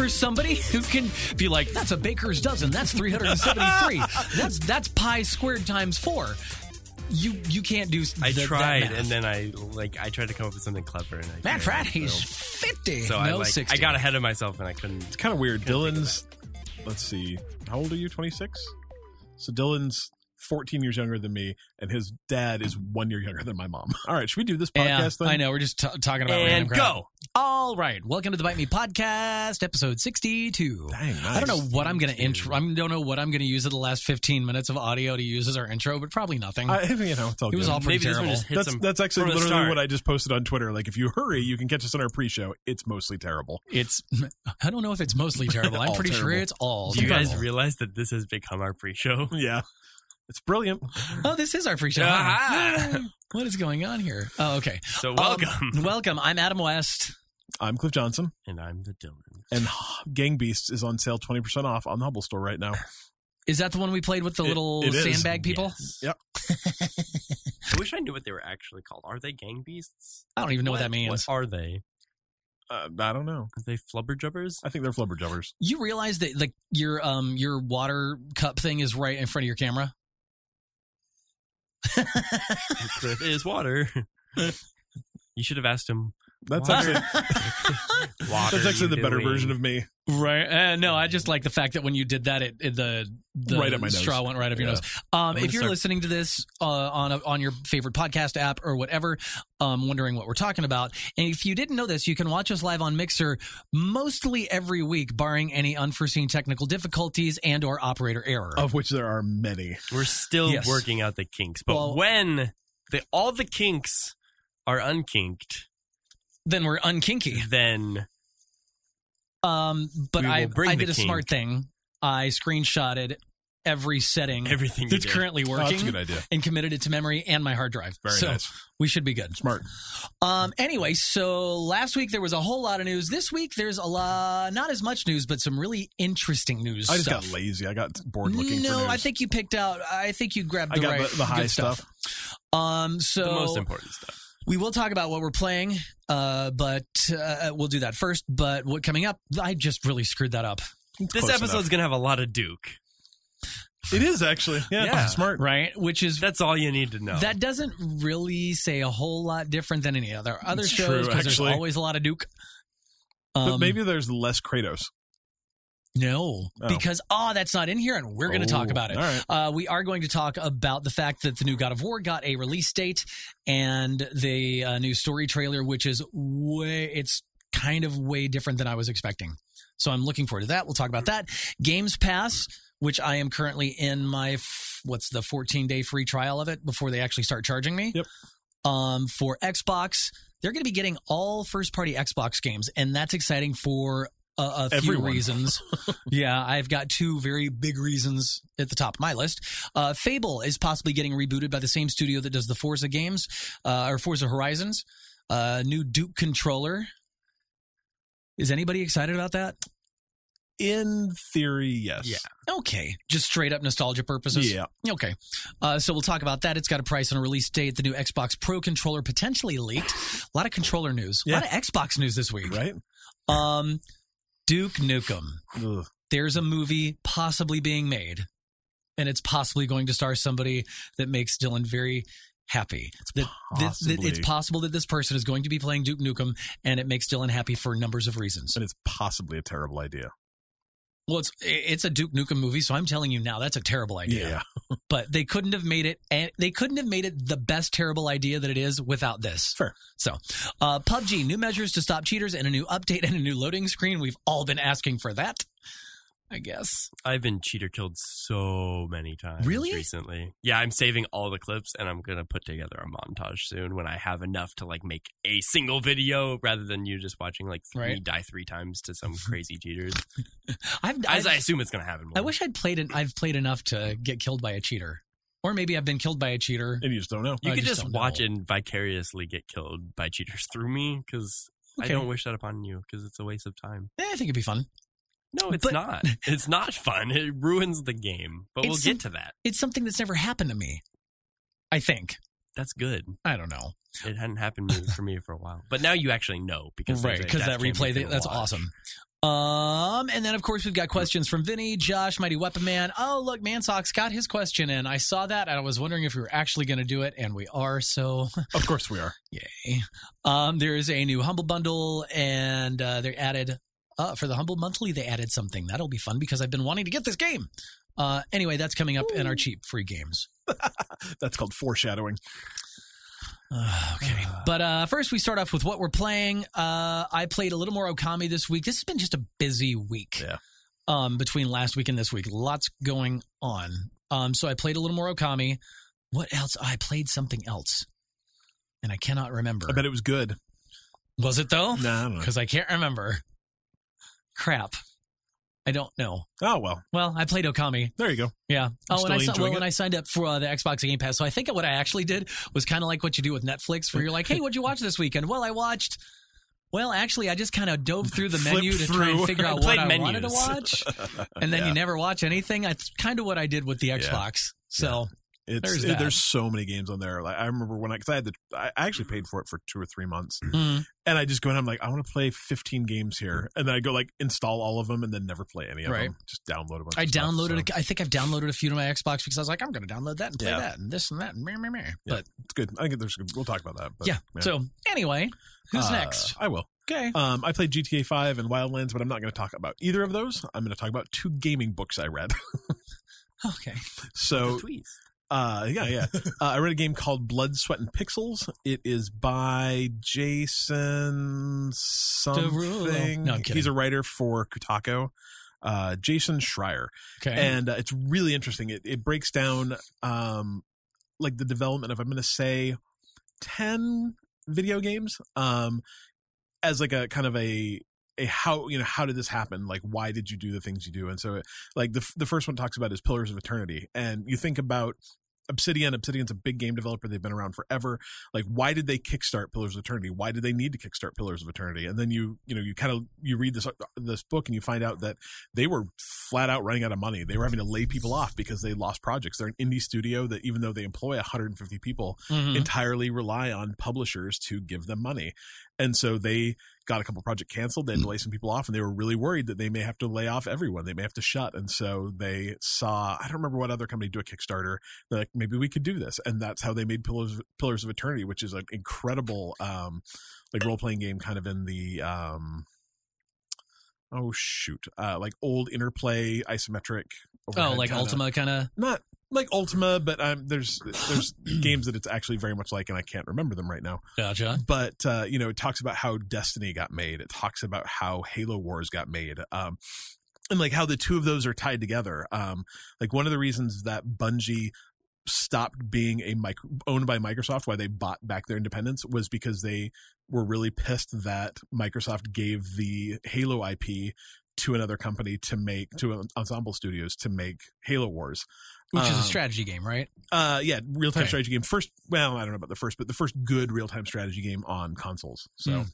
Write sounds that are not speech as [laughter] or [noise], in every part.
For somebody who can be like, that's a baker's dozen, that's 373. [laughs] that's that's pi squared times four. You you can't do. I th- that tried, math. and then I like I tried to come up with something clever, and I Matt couldn't, so- 50. So I like 60. I got ahead of myself, and I couldn't. It's kind of weird. Dylan's, let's see, how old are you? 26? So Dylan's 14 years younger than me, and his dad is one year younger than my mom. [laughs] All right, should we do this Yeah, podcast then? I know. We're just t- talking about And random crap. go. All right. Welcome to the Bite Me Podcast, episode 62. Dang, I don't know what I'm going to intro. I don't know what I'm going to use in the last 15 minutes of audio to use as our intro, but probably nothing. I, [laughs] you know, it's all it was good. all pretty Maybe terrible. that's, that's actually literally start. what I just posted on Twitter. Like, if you hurry, you can catch us on our pre-show. It's mostly terrible. It's. [laughs] I don't know if it's mostly [laughs] terrible. I'm All pretty sure it's all. Do you guys realize that this has become our pre-show? Yeah, it's brilliant. Oh, this is our pre-show. Ah. what is going on here? Oh, okay. So Um, welcome, welcome. I'm Adam West. I'm Cliff Johnson, and I'm the Dylan. and Gang Beasts is on sale 20% off on the Humble store right now. Is that the one we played with the It- little it is. sandbag people? Yes. Yep. [laughs] I wish I knew what they were actually called. Are they gang beasts? I don't even know what, that means. What are they? Uh, I don't know. Are they flubberjubbers? I think they're flubberjubbers. You realize that like your um your water cup thing is right in front of your camera? Cliff is water. [laughs] you should have asked him. That's [laughs] Water. actually that's actually you the better doing? version of me. Right. Uh, no, I just like the fact that when you did that, it, it the the Right up my nose. straw went right up your Yeah. nose. Um, if you're start- listening to this uh, on a, on your favorite podcast app or whatever, um, wondering what we're talking about, and if you didn't know this, you can watch us live on Mixer mostly every week, barring any unforeseen technical difficulties and or operator error. Of which there are many. We're still Yes. working out the kinks, but Well- when the, all the kinks are unkinked, Then we're unkinky. then Um, but I I did a kink. smart thing. I screenshotted every setting everything that's did. currently Oh, that's a working good idea. and committed it to memory and my hard drive. Very so nice. we should be good. Smart. Um, anyway, so last week there was a whole lot of news. This week there's a lot, not as much news, but some really interesting news. I just stuff. got lazy. I got bored looking no, for news. I think you picked out. I think you grabbed the got right the- the high good stuff. Um, so the most important stuff. We will talk about what we're playing, uh, but uh, we'll do that first. But what coming up? I just really screwed that up. This Close episode's enough. going to have a lot of Duke. It is actually. Yeah, Yeah. smart. Right, which is That's all you need to know. that doesn't really say a whole lot different than any other other It's shows because there's actually. always a lot of Duke. But Um, maybe there's less Kratos. No, Oh. because oh, that's not in here, and we're going to talk Oh, about it. Right. Uh, we are going to talk about the fact that the new God of War got a release date and the uh, new story trailer, which is way it's kind of way different than I was expecting. So I'm looking forward to that. We'll talk about that. Games Pass, which I am currently in my f- what's the 14 day free trial of it before they actually start charging me. Yep. Um, for Xbox, they're going to be getting all first party Xbox games, and that's exciting for a, a few reasons. [laughs] yeah, I've got two very big reasons at the top of my list. Uh, Fable is possibly getting rebooted by the same studio that does the Forza games, uh, or Forza Horizons. Uh, new Duke controller. Is anybody excited about that? In theory, yes. Yeah. Okay, just straight up nostalgia purposes. Yeah. Okay, uh, so we'll talk about that. It's got a price and a release date. The new Xbox Pro controller potentially leaked. A lot of controller news. A lot of Xbox news this week. Right? Um, Duke Nukem. Ugh. There's a movie possibly being made, and it's possibly going to star somebody that makes Dylan very happy. That, that- that it's possible that this person is going to be playing Duke Nukem, and it makes Dylan happy for numbers of reasons. And it's possibly a terrible idea. Well, it's it's a Duke Nukem movie, so I'm telling you now that's a terrible idea. Yeah. [laughs] But they couldn't have made it, and they couldn't have made it the best terrible idea that it is without this. Fair. So, uh, PUBG, new measures to stop cheaters and a new update and a new loading screen. We've all been asking for that. I guess. I've been cheater killed so many times Really? recently. Yeah, I'm saving all the clips and I'm gonna put together a montage soon when I have enough to like make a single video rather than you just watching like th- me Right. die three times to some [laughs] crazy cheaters. [laughs] I've, As I've I assume it's gonna happen. More. I wish I'd played. An, I've played enough to get killed by a cheater, or maybe I've been killed by a cheater. And you just don't know. you I could just just, watch know. and vicariously get killed by cheaters through me because I don't wish that upon you because it's a waste of time. Eh, I think it'd be fun. No, it's But- not. It's not fun. It ruins the game. But we'll It's get to that. It's something that's never happened to me. I think. That's good. I don't know. It hadn't happened to- for me for a while, but now you actually know because right because that replay that, that's watch. awesome um and then of course we've got questions from vinny josh mighty weapon man oh look mansox got his question in i saw that and i was wondering if we were actually going to do it and we are so [laughs] Of course we are. yay um there is a new humble bundle and uh they added uh for the humble monthly they added something that'll be fun because i've been wanting to get this game uh anyway that's coming up in our cheap free games [laughs] That's called foreshadowing. Uh, [sighs] okay. But uh, first, we start off with what we're playing. Uh, I played a little more Okami this week. This has been just a busy week. Yeah. Um, between last week and this week, lots going on. Um, so I played a little more Okami. What else? I played something else, and I cannot remember. I bet it was good. Was it though? Nah, I. Because I can't remember. Crap. I don't know. Oh well, Well, I played Okami. there you go. Yeah. Oh, and I well, it? and I signed up for uh, the Xbox Game Pass. So I think what I actually did was kind of like what you do with Netflix, where you're like, "Hey, what'd you watch this weekend?" Well, I watched. Well, actually, I just kind of dove through the [laughs] menu to try and figure out what I wanted to watch, and then [laughs] Yeah. you never watch anything. That's kind of what I did with the Xbox. So It's There's it- there's so many games on there. Like I remember when I because I had the I actually paid for it for two or three months, mm, and I just go in. I'm like, I want to play 15 games here, and then I go like install all of them, and then never play any of Right. them. Just download a bunch. I of stuff, downloaded. so I think I've downloaded a few to my Xbox because I was like, I'm going to download that and play Yeah. that and this and that and meh, meh, meh. Yeah. But it's good. I think there's. We'll talk about that. But, yeah. So anyway, who's Uh, next? I will. Okay. Um, I played GTA 5 and Wildlands, but I'm not going to talk about either of those. I'm going to talk about two gaming books I read. [laughs] Okay. so. Uh, yeah, yeah. [laughs] uh, I read a game called Blood, Sweat, and Pixels. It is by Jason something. No. He's a writer for Kotaku. Uh, Jason Schreier, Okay. and uh, it's really interesting. It it breaks down um like the development of I'm going to say ten video games um as like a kind of a a how you know how did this happen like why did you do the things you do and so like the the first one talks about is pillars of eternity and you think about obsidian. Obsidian's a big game developer. They've been around forever. Like why did they kickstart pillars of eternity? Why did they need to kickstart pillars of eternity? And then you you know you kind of you read this this book and you find out that they were flat out running out of money. They were having to lay people off because they lost projects. They're an indie studio that even though they employ 150 people Mhm. entirely rely on publishers to give them money. And so they got a couple project canceled. They had to lay some people off, and they were really worried that they may have to lay off everyone. They may have to shut. And so they saw I don't remember what other company do a Kickstarter. They're like maybe we could do this, and that's how they made Pillars Pillars of Eternity, which is an incredible um, like role playing game, kind of in the um, oh shoot, uh, like old interplay isometric. Oh, like kinda- Ultima kind of. not like Ultima, but um, there's there's [clears throat] games that it's actually very much like, and I can't remember them right now. Gotcha. But uh, you know, it talks about how Destiny got made. It talks about how Halo Wars got made. Um, and like how the two of those are tied together. Um, like one of the reasons that Bungie stopped being a micro, owned by Microsoft, why they bought back their independence, was because they were really pissed that Microsoft gave the Halo IP to another company to make to Ensemble Studios to make Halo Wars. Which is a Um, strategy game, right? Uh, yeah, real time Okay. strategy game. First, well, I don't know about the first, but the first good real time strategy game on consoles. So, Mm.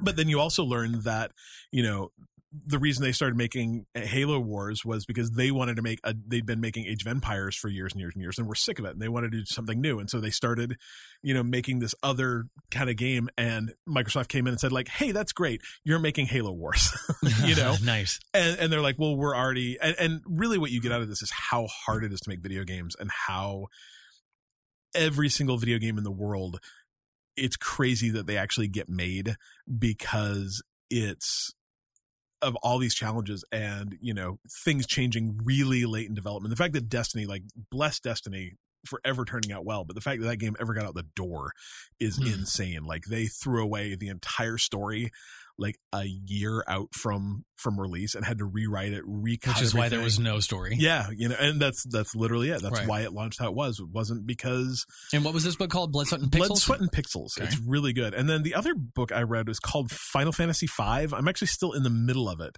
but then you also learn that you know the reason they started making Halo Wars was because they wanted to make a they'd been making Age of Empires for years and years and years and were sick of it and they wanted to do something new. And so they started you know making this other kind of game and Microsoft came in and said like hey that's great. You're making Halo Wars [laughs] you know? [laughs] Nice. and and they're like well we're already and, and really what you get out of this is how hard it is to make video games and how every single video game in the world it's crazy that they actually get made because it's of all these challenges and you know things changing really late in development the fact that destiny like bless destiny forever turning out well but the fact that that game ever got out the door is Hmm. insane like they threw away the entire story like a year out from from release and had to rewrite it recut Which is why there was no story. yeah you know and that's that's literally it that's Right. why it launched how it was it wasn't because And what was this book called? Blood, Sweat, and Pixels. Blood, Sweat, and Pixels. Okay. It's really good. And then the other book I read was called Final Fantasy V. I'm actually still in the middle of it,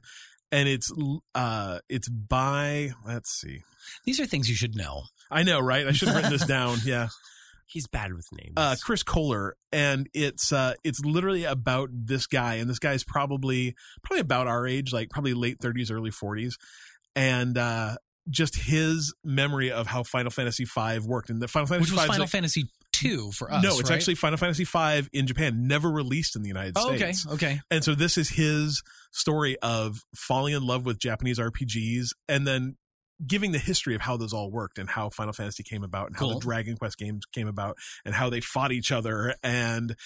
and it's uh it's by let's see. These are things you should know. I know, right? I should have written this [laughs] down. Yeah, He's bad with names. uh, Chris Kohler, and it's uh it's literally about this guy, and this guy's probably probably about our age, like probably late 30s, early 40s, and uh just his memory of how Final Fantasy V worked, and the Final Fantasy Which was Final like- Fantasy two for us. no, it's right? actually Final Fantasy V in Japan, never released in the United Oh, okay. Okay. And so this is his story of falling in love with Japanese RPGs and then giving the history of how those all worked and how Final Fantasy came about and how the Dragon Quest games came about and how they fought each other and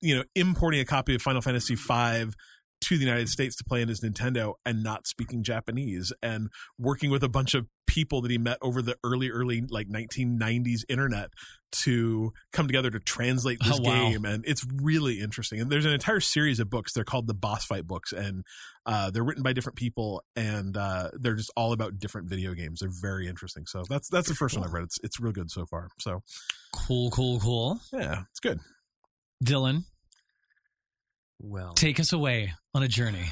you know importing a copy of Final Fantasy V to the United States to play in his Nintendo and not speaking Japanese and working with a bunch of people that he met over the early early like 1990s internet to come together to translate this Oh, wow. game. And it's really interesting. And there's an entire series of books. They're called the boss fight books. And uh, they're written by different people. And uh, they're just all about different video games. They're very interesting. So that's that's the first one i've read. It's it's real good so far. So Cool, cool, cool. yeah it's good. Dylan, well, take us away on a journey.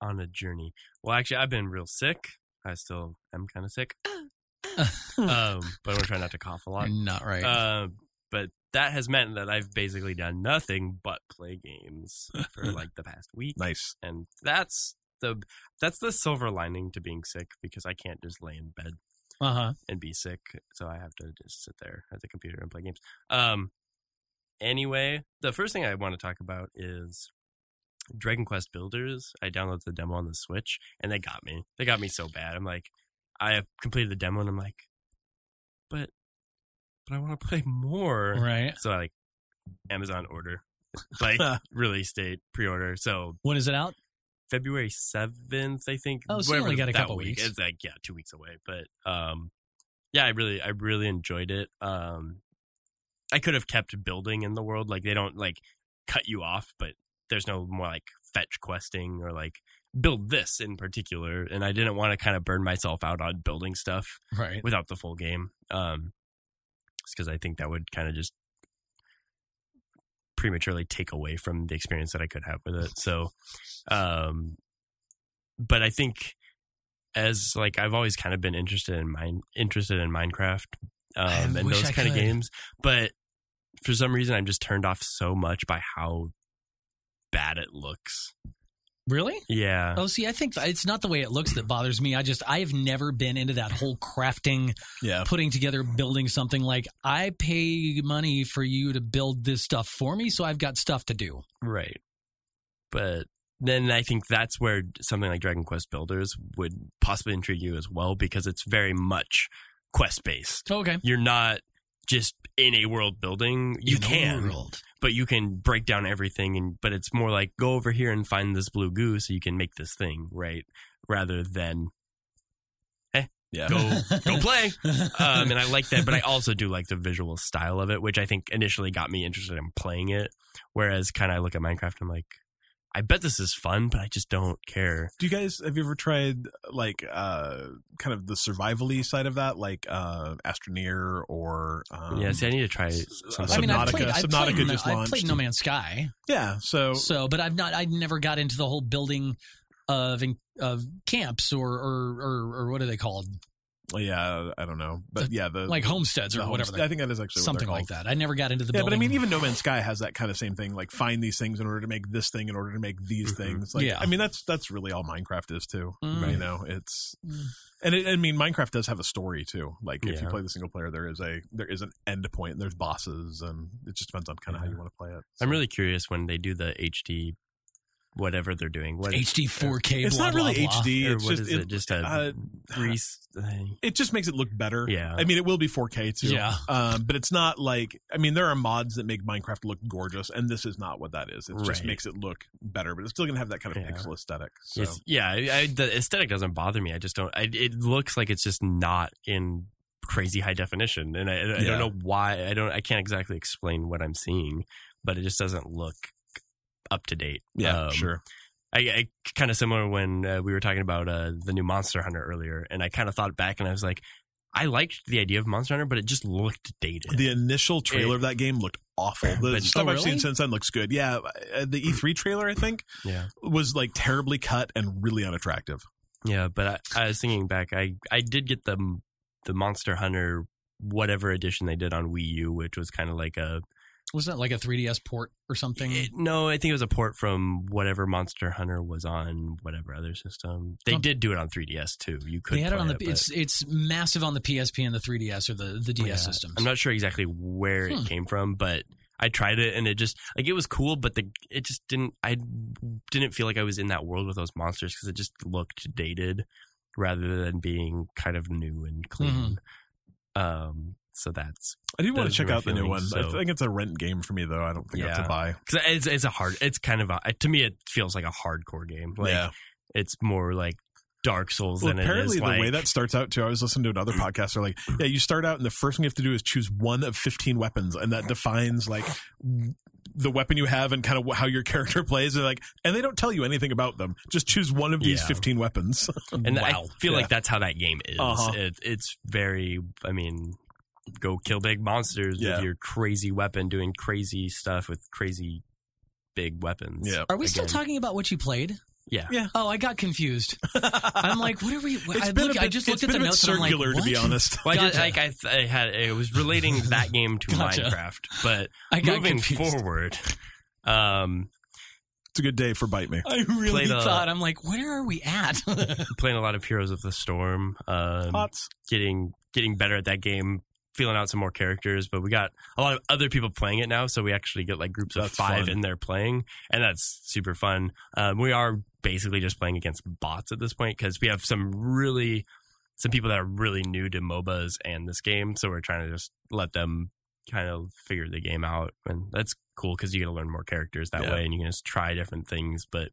on a journey. Well, actually, I've been real sick. I still am kind of sick. [gasps] [laughs] um, but I'm gonna not to cough a lot. You're not right. Uh, but that has meant that I've basically done nothing but play games for [laughs] like the past week, nice and that's the that's the silver lining to being sick because I can't just lay in bed Uh huh. and be sick, so I have to just sit there at the computer and play games. Um, anyway, the first thing I want to talk about is Dragon Quest Builders. I downloaded the demo on the Switch, and they got me. They got me so bad. I'm like, I have completed the demo, and I'm like, but, but I want to [laughs] play more. Right. So I like Amazon order, like [laughs] release date, pre-order. So When is it out? February seventh, I think. Oh, so only got a couple week. weeks. It's like yeah, two weeks away. But um, yeah, I really, I really enjoyed it. Um, I could have kept building in the world. Like they don't like cut you off, but there's no more like fetch questing or like build this in particular. And I didn't want to kind of burn myself out on building stuff Right. without the full game. Um, because I think that would kind of just prematurely take away from the experience that I could have with it. So, um, but I think as like I've always kind of been interested in mine, interested in Minecraft, um, and those kind of games, but for some reason I'm just turned off so much by how bad it looks. Really? Yeah. Oh, see, I think it's not the way it looks that bothers me. I just, I have never been into that whole crafting, yeah putting together, building something. Like, I pay money for you to build this stuff for me, so I've got stuff to do. Right. But then I think that's where something like Dragon Quest Builders would possibly intrigue you as well because it's very much quest based. Okay. You're not just in a world building. You In can, world. but you can break down everything and but it's more like go over here and find this blue goo so you can make this thing, right? Rather than yeah go go [laughs] play. Um, and I like that, but I also do like the visual style of it, which I think initially got me interested in playing it. Whereas, kind of, I look at Minecraft, I'm like, I bet this is fun, but I just don't care. do you guys have you ever tried like uh kind of the survivally side of that like uh astroneer or um, yeah, see, I need to try something. I mean, I Subnautica- played, I Subnautica played, just I launched. played No Man's Sky, yeah so so, but I've not, I never got into the whole building of of camps or or or, or, or what are they called? Yeah, I don't know, but The- yeah, the like homesteads or the whatever. homestead- they- I think that is actually something they're like that. I never got into the Yeah, but I mean, even No Man's Sky has that kind of same thing. Like, find these things in order to make this thing, in order to make these Mhm. things. Like, Yeah. I mean, that's that's really all Minecraft is too. Mm. You know, it's Mm. and it, I mean, Minecraft does have a story too. Like, if you play the single player, there is a there is an end point, and there's bosses, and it just depends on kind of how you want to play it. I'm really curious when they do the HD, whatever they're doing. What HD 4K. It's blah, not really blah, blah. HD. or It's just it, it? Just a uh, grease thing. it just makes it look better. Yeah. I mean, it will be 4K too. Yeah. Um, but it's not like I mean, there are mods that make Minecraft look gorgeous, and this is not what that is. It just makes it look better, but it's still gonna have that kind of Yeah. pixel aesthetic. So It's- yeah, I, I, the aesthetic doesn't bother me. I just don't. I, it looks like it's just not in crazy high definition, and I, I Yeah. don't know why. I don't. I can't exactly explain what I'm seeing, but it just doesn't look up to date. yeah, Um, sure. I, I kind of similar when uh, we were talking about uh, the new Monster Hunter earlier, and I kind of thought back and I was like, I liked the idea of Monster Hunter, but it just looked dated. The initial trailer It- of that game looked awful. The But- stuff Oh, I've seen since then looks good. Yeah, uh, the E3 [clears throat] trailer I think yeah, was like terribly cut and really unattractive. yeah. But I, I was thinking back, I I did get the the Monster Hunter whatever edition they did on Wii U, which was kind of like a Was that like a 3DS port or something? It- no, I think it was a port from whatever Monster Hunter was on whatever other system. They Um, did do it on 3DS too. You could they had it on the. but- it's it's massive on the PSP and the 3DS or the the DS Yeah. systems. I'm not sure exactly where Hmm. it came from, but I tried it and it just like it was cool, but the it just didn't. I didn't feel like I was in that world with those monsters because it just looked dated rather than being kind of new and clean. Um, so that's I do want to check out the new one. feelings, I think it's a rent game for me though. I don't think I have Yeah. to buy. because it's it's a hard. It's kind of a to me it feels like a hardcore game. Like yeah. it's more like Dark Souls Well, than it apparently is the like way that starts out too. I was listening to another [clears throat] podcast. They're like, yeah, you start out and the first thing you have to do is choose one of 15 weapons, and that defines like the weapon you have and kind of how your [laughs] character plays. And like, and they don't tell you anything about them. Just choose one of these Yeah. 15 weapons. [laughs] And I feel Yeah. like that's how that game is. Uh-huh. It, it's very, I mean, go kill big monsters Yeah. with your crazy weapon, doing crazy stuff with crazy big weapons. Yeah. Are we still talking about what you played? Yeah. Yeah. Oh, I got confused. [laughs] I'm like, what are we? It's I, been look, a I bit- just it's looked at been the a bit notes and I'm like, circular to be honest. Well, I, just, Gotcha. like I, th- I had, it was relating that game to Gotcha. Minecraft, but I got moving confused. forward, um, It's a good day for Bite Me. I really Played a- thought I'm like, where are we at? [laughs] playing a lot of Heroes of the Storm, um, Hots. getting getting better at that game, feeling out some more characters. But we got a lot of other people playing it now, so we actually get like groups of That's five fun. in there playing, and that's super fun. Um, we are basically just playing against bots at this point because we have some really some people that are really new to MOBAs and this game, so we're trying to just let them kind of figure the game out, and that's cool because you get to learn more characters that Yeah. way, and you can just try different things, but.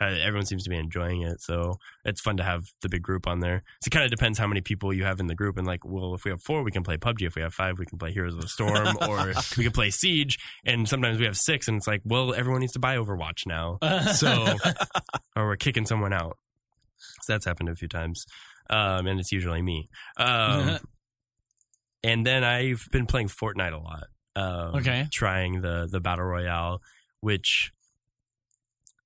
Uh, everyone seems to be enjoying it, so it's fun to have the big group on there. So it kind of depends how many people you have in the group, and like, well, if we have four, we can play PUBG. If we have five, we can play Heroes of the Storm, [laughs] or we can play Siege. And sometimes we have six, and it's like, well, everyone needs to buy Overwatch now, [laughs] so or we're kicking someone out. So that's happened a few times, um, and it's usually me. Um, [laughs] and then I've been playing Fortnite a lot. Um, Okay. trying the the battle royale, which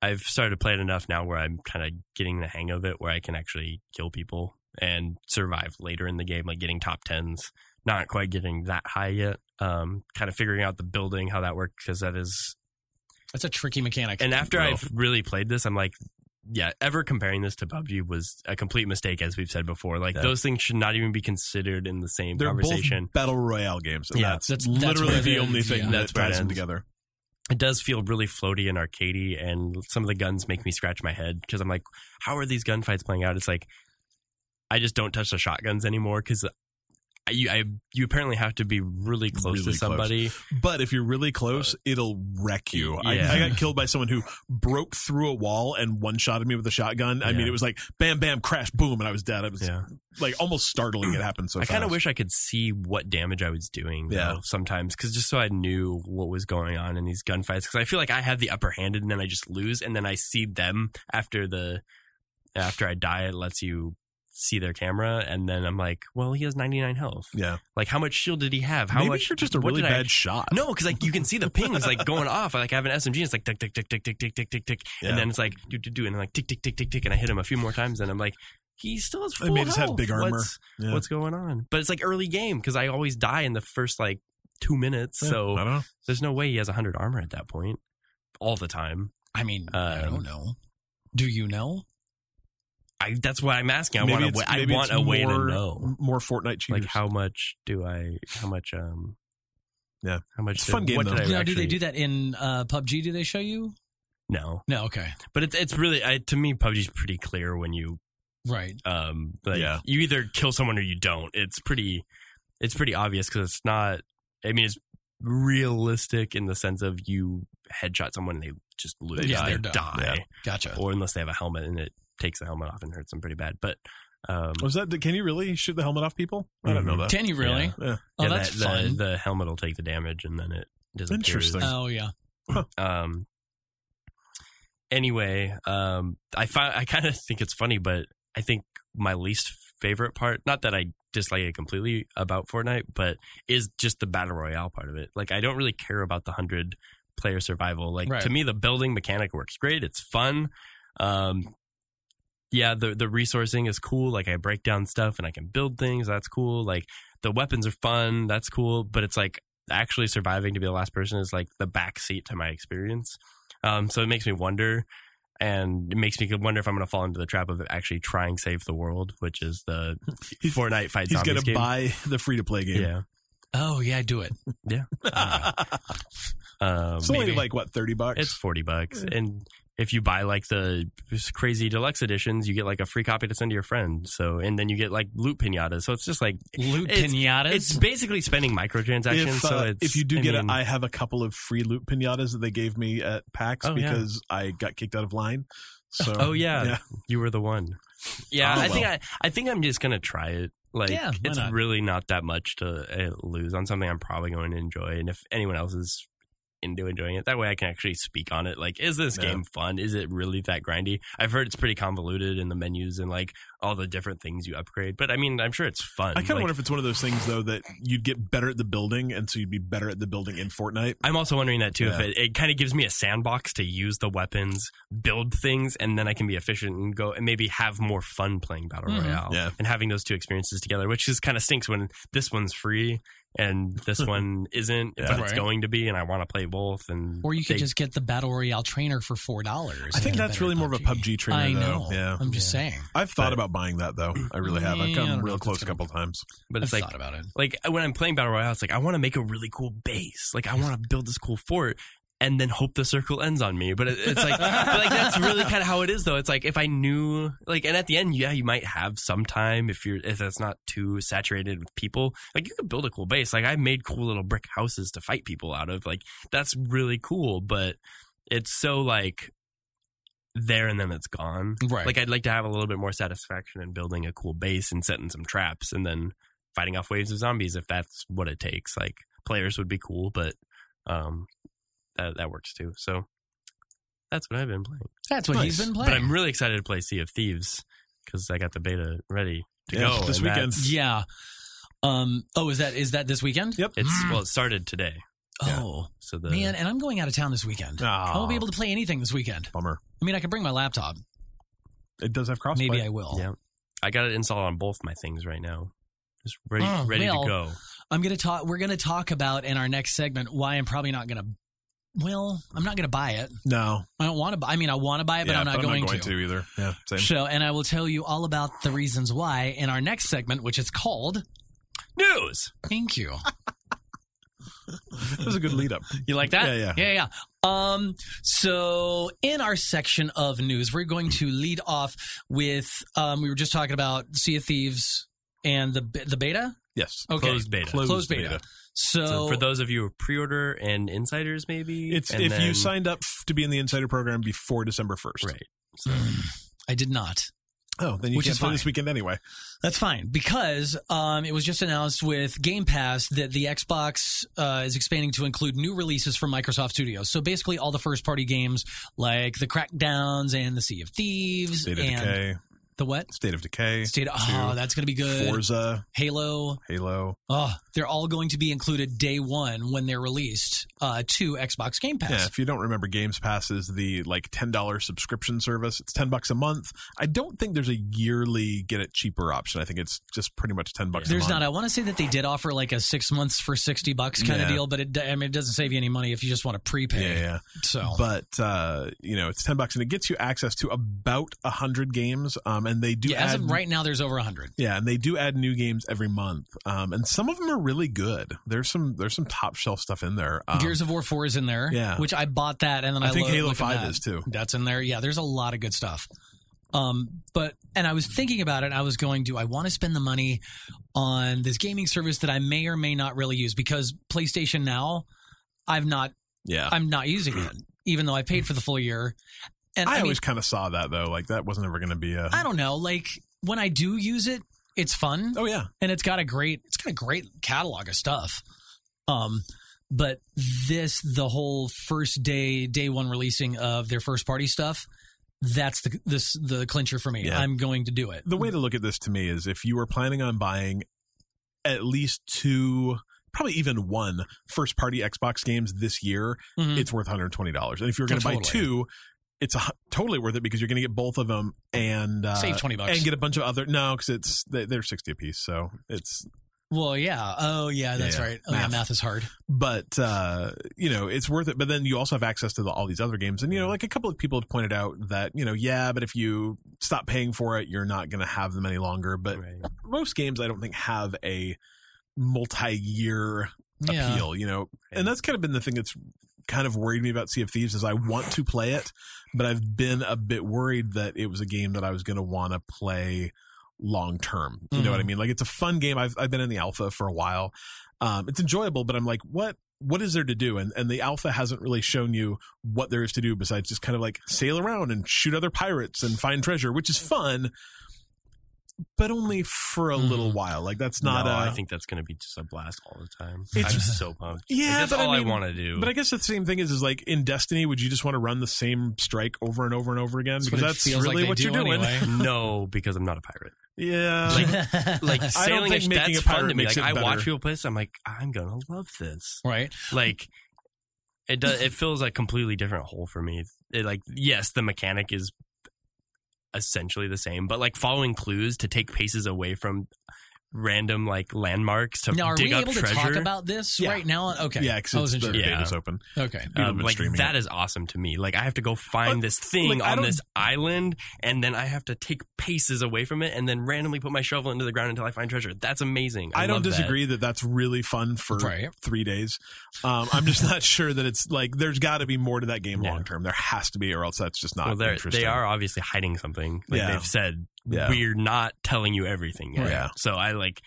I've started to play it enough now where I'm kind of getting the hang of it, where I can actually kill people and survive later in the game, like getting top tens. Not quite getting that high yet. Um, kind of figuring out the building, how that works, because that is That's a tricky mechanic. and after Well- I've really played this, I'm like, yeah, ever comparing this to PUBG was a complete mistake, as we've said before. Like Yeah. those things should not even be considered in the same They're conversation. both battle royale games. And Yeah, that's, that's- that's literally where the it only thing yeah. that That's where ties them together. It does feel really floaty and arcadey, and some of the guns make me scratch my head because I'm like, how are these gunfights playing out? It's like I just don't touch the shotguns anymore because you I, you apparently have to be really close Really to somebody. But if you're really close, it'll wreck you. I, Yeah. I got [laughs] killed by someone who broke through a wall and one shotted me with a shotgun. I mean, it was like bam, bam, crash, boom, and I was dead. It was Yeah. like almost startling. It happened so I kind of wish I could see what damage I was doing. Yeah. though, sometimes because just so I knew what was going on in these gunfights. Because I feel like I have the upper hand and then I just lose, and then I see them after the after I die. It lets you see their camera, and then I'm like, well, he has 99 health. Yeah. Like, how much shield did he have? How Maybe much? you're just a really did I- bad shot. no, because like you can see the pings like going off. Like I have an SMG, it's like tick tick tick tick tick tick tick tick tick, Yeah. and then it's like do do do, and like tick tick tick tick tick, and I hit him a few more times, and I'm like, he still has They full may just have health. big armor. What's, Yeah. what's going on? But it's like early game because I always die in the first like two minutes. Yeah, so I don't know. there's no way he has 100 armor at that point all the time. I mean, I don't Um, know. Do you know? I that's what I'm asking. I Maybe want a it's- way, I want a way more, to know. more Fortnite cheaters. Like how much do I? How much? Um. Yeah. How much? It's did- fun game, What though. did I Now, actually, do they do that in uh, PUBG? Do they show you? No, No. Okay. but it's it's really I, to me PUBG's pretty clear when you Right. um like Yeah. you either kill someone or you don't. It's pretty it's pretty obvious because it's not. I mean, it's realistic in the sense of you headshot someone and they just lose. Yeah, they they're die, Yeah. Gotcha. or unless they have a helmet and it takes the helmet off and hurts them pretty bad. But um, Was that? Can you really shoot the helmet off people? I don't know Mhm. that. Can you really? Yeah. Yeah. Oh, yeah, that's the, fun. The, the helmet will take the damage and then it disappears. Interesting. oh yeah. [clears throat] Um. Anyway, um, I find I kind of think it's funny, but I think my least favorite part, not that I dislike it completely about Fortnite, but is just the battle royale part of it. Like, I don't really care about the hundred player survival. Like Right. to me, the building mechanic works great. It's fun. Um, yeah, the the resourcing is cool. Like I break down stuff and I can build things. That's cool. Like the weapons are fun. That's cool. But it's like actually surviving to be the last person is like the backseat to my experience. Um, so it makes me wonder, and it makes me wonder if I'm going to fall into the trap of actually trying to save the world, which is the [laughs] He's- Fortnite fight He's zombies gonna buy the free to play game. yeah, Oh yeah. Do it. Yeah. [laughs] Um, it's only maybe. like what thirty bucks. It's forty bucks, and if you buy like the crazy deluxe editions, you get like a free copy to send to your friend. So, and then you get like loot pinatas. So it's just like Loot It's- pinatas. it's basically spending microtransactions. if, so uh, it's, if you do I get mean, it, I have a couple of free loot pinatas that they gave me at PAX Oh, yeah. because I got kicked out of line. So [laughs] Oh yeah, yeah. you were the one. Yeah, Oh, I think. I, I think I'm just gonna try it. Like Yeah, it's not? really not that much to uh, lose on something I'm probably going to enjoy. And if anyone else is into enjoying it, that way I can actually speak on it. Like, is this Yeah. game fun? Is it really that grindy? I've heard it's pretty convoluted in the menus and like all the different things you upgrade. But I mean, I'm sure it's fun. I kind of Like, wonder if it's one of those things though that you'd get better at the building, and so you'd be better at the building in Fortnite. I'm also wondering that too. If it, it kind of gives me a sandbox to use the weapons, build things, and then I can be efficient and go and maybe have more fun playing battle Mhm. royale. Yeah. and having those two experiences together, which is kind of stinks when this one's free and this [laughs] one isn't, Yeah. but it's Right. going to be, and I want to play both. And or you could they- just get the battle royale trainer for four dollars. I think that's really more of a PUBG trainer. I though. know. Yeah, I'm just Yeah. saying. I've thought But- about buying that though. I really have. I've Yeah, I don't come real close a gonna- couple times. but it's I've like thought about it. like when I'm playing battle royale, it's like I want to make a really cool base. Like I want to build this cool fort. And then hope the circle ends on me, but it, it's like, but like that's really kind of how it is, though. It's like if I knew, like, and at the end, yeah, you might have some time if you're if it's not too saturated with people. Like you could build a cool base. Like I've made cool little brick houses to fight people out of. Like that's really cool, but it's so like there and then it's gone. Right. Like I'd like to have a little bit more satisfaction in building a cool base and setting some traps and then fighting off waves of zombies if that's what it takes. Like players would be cool, but um that that works too. So that's what I've been playing. That's what Nice. he's been playing. But I'm really excited to play Sea of Thieves because I got the beta ready to Yeah, go this weekend. yeah. Um. Oh, is that is that this weekend? Yep. It's well, it started today. Yeah. Oh So the man, and I'm going out of town this weekend. I won't be able to play anything this weekend. Bummer. I mean, I could bring my laptop. It does have crossplay. Maybe I will. Yeah. I got it installed on both my things right now. Just ready Oh, ready well, to go. I'm gonna talk. We're gonna talk about in our next segment why I'm probably not gonna. Well, I'm not gonna buy it. No, I don't want to. buy I mean, I want to buy it, but yeah, I'm not but going, I'm not going to. either. Yeah, same. So, and I will tell you all about the reasons why in our next segment, which is called. News. Thank you. That was a good lead up. You like that? Yeah, yeah. yeah, yeah. Um, so in our section of news, we're going to lead off with um, we were just talking about Sea of Thieves and the the beta. Yes. Okay, Closed beta. Closed beta. So, So for those of you who pre-order and insiders, maybe It's and if you signed up to be in the insider program before December first. right. So [sighs] I did not. Oh, then you Which can't is play fine. this weekend anyway. That's fine because um, it was just announced with Game Pass that the Xbox uh, is expanding to include new releases from Microsoft Studios. So basically, all the first party games like the Crackdowns and the Sea of Thieves State and Decay. The what? State of Decay, State. Oh, two, that's going to be good. Forza, Halo. Halo. Oh, they're all going to be included day one when they're released uh, to Xbox Game Pass. Yeah, if you don't remember, Games Pass is the like ten dollars subscription service. It's ten bucks a month. I don't think there's a yearly get it cheaper option. I think it's just pretty much ten bucks. There's a month. not. I want to say that they did offer like a six months for sixty bucks kind of deal, but it. I mean, it doesn't save you any money if you just want to prepay. Yeah, yeah. So, But uh, you know, it's ten bucks and it gets you access to about a hundred games. Um, and they do yeah, as of right now, there's over hundred. Yeah, and they do add new games every month. Um, and some of them are really good. There's some there's some top shelf stuff in there. Um, Gears of War Four is in there. yeah. which I bought that, and then I, I think lo- Halo Five is too. That's in there. Yeah, there's a lot of good stuff. Um, but and I was thinking about it. I was going, do I want to spend the money on this gaming service that I may or may not really use? Because PlayStation Now, I've not, Yeah, I'm not using it, even though I paid for the full year. And I, I, mean, always kind of saw that though. Like that wasn't ever going to be a. I don't know. Like when I do use it, it's fun oh yeah, and it's got a great, it's got a great catalog of stuff. Um, but this, the whole first day, day one releasing of their first party stuff, that's the this the clincher for me. Yeah. I'm going to do it. the way to look at this to me is if you were planning on buying at least two probably even one first party xbox games this year Mhm. it's worth $120 and if you're going to Oh, buy totally. two it's a, totally worth it because you're going to get both of them and uh, Save 20 bucks. and get a bunch of other no because it's they- they're 60 a piece so it's well, yeah. Oh, yeah. That's yeah. right. Oh, yeah. Math. Math is hard. but uh, you know it's worth it. But then you also have access to the, all these other games, and you know, like a couple of people have pointed out that you know, yeah, but if you stop paying for it, you're not going to have them any longer. But Right. most games, I don't think have a multi-year Yeah. appeal. You know, and that's kind of been the thing that's kind of worried me about Sea of Thieves is I want to play it, but I've been a bit worried that it was a game that I was going to want to play long term. You know what I mean? Like it's a fun game. I've I've been in the alpha for a while. Um, it's enjoyable, but I'm like, what what is there to do? And and the alpha hasn't really shown you what there is to do besides just kind of like sail around and shoot other pirates and find treasure, which is fun. But only for a little Mhm. while. Like that's not no, a. I think that's going to be just a blast all the time. It's- I'm so pumped. Yeah, Like, that's but I all I, want to do. But I guess the same thing is, is like in Destiny, would you just want to run the same strike over and over and over again? That's because that's feels like really they what do you're doing. anyway. [laughs] no, because I'm not a pirate. Yeah. Like [laughs] I don't sailing, think is, making that's a pirate fun to me. makes Like it I better. watch people play this, I'm like, I'm gonna love this. right. Like it does. It fills a completely different hole for me. It like yes, the mechanic is essentially the same, but like following clues to take paces away from random like landmarks to Now, are dig we up able treasure. to talk about this Yeah. right now? Okay. yeah, I because wasn't the sure. Yeah. beta's open. Okay. People Um, like that it. is awesome to me. Like I have to go find But, this thing like, on this island, and then I have to take paces away from it, and then randomly put my shovel into the ground until I find treasure. That's amazing. I, I, don't love that. disagree that. that's really fun for Right. three days. Um, I'm just [laughs] not sure that it's like there's got to be more to that game Yeah. long term. There has to be, or else that's just not Well, they're, interesting. they are obviously hiding something. Like Yeah. they've said, Yeah. we're not telling you everything. Yet. Yeah. So I like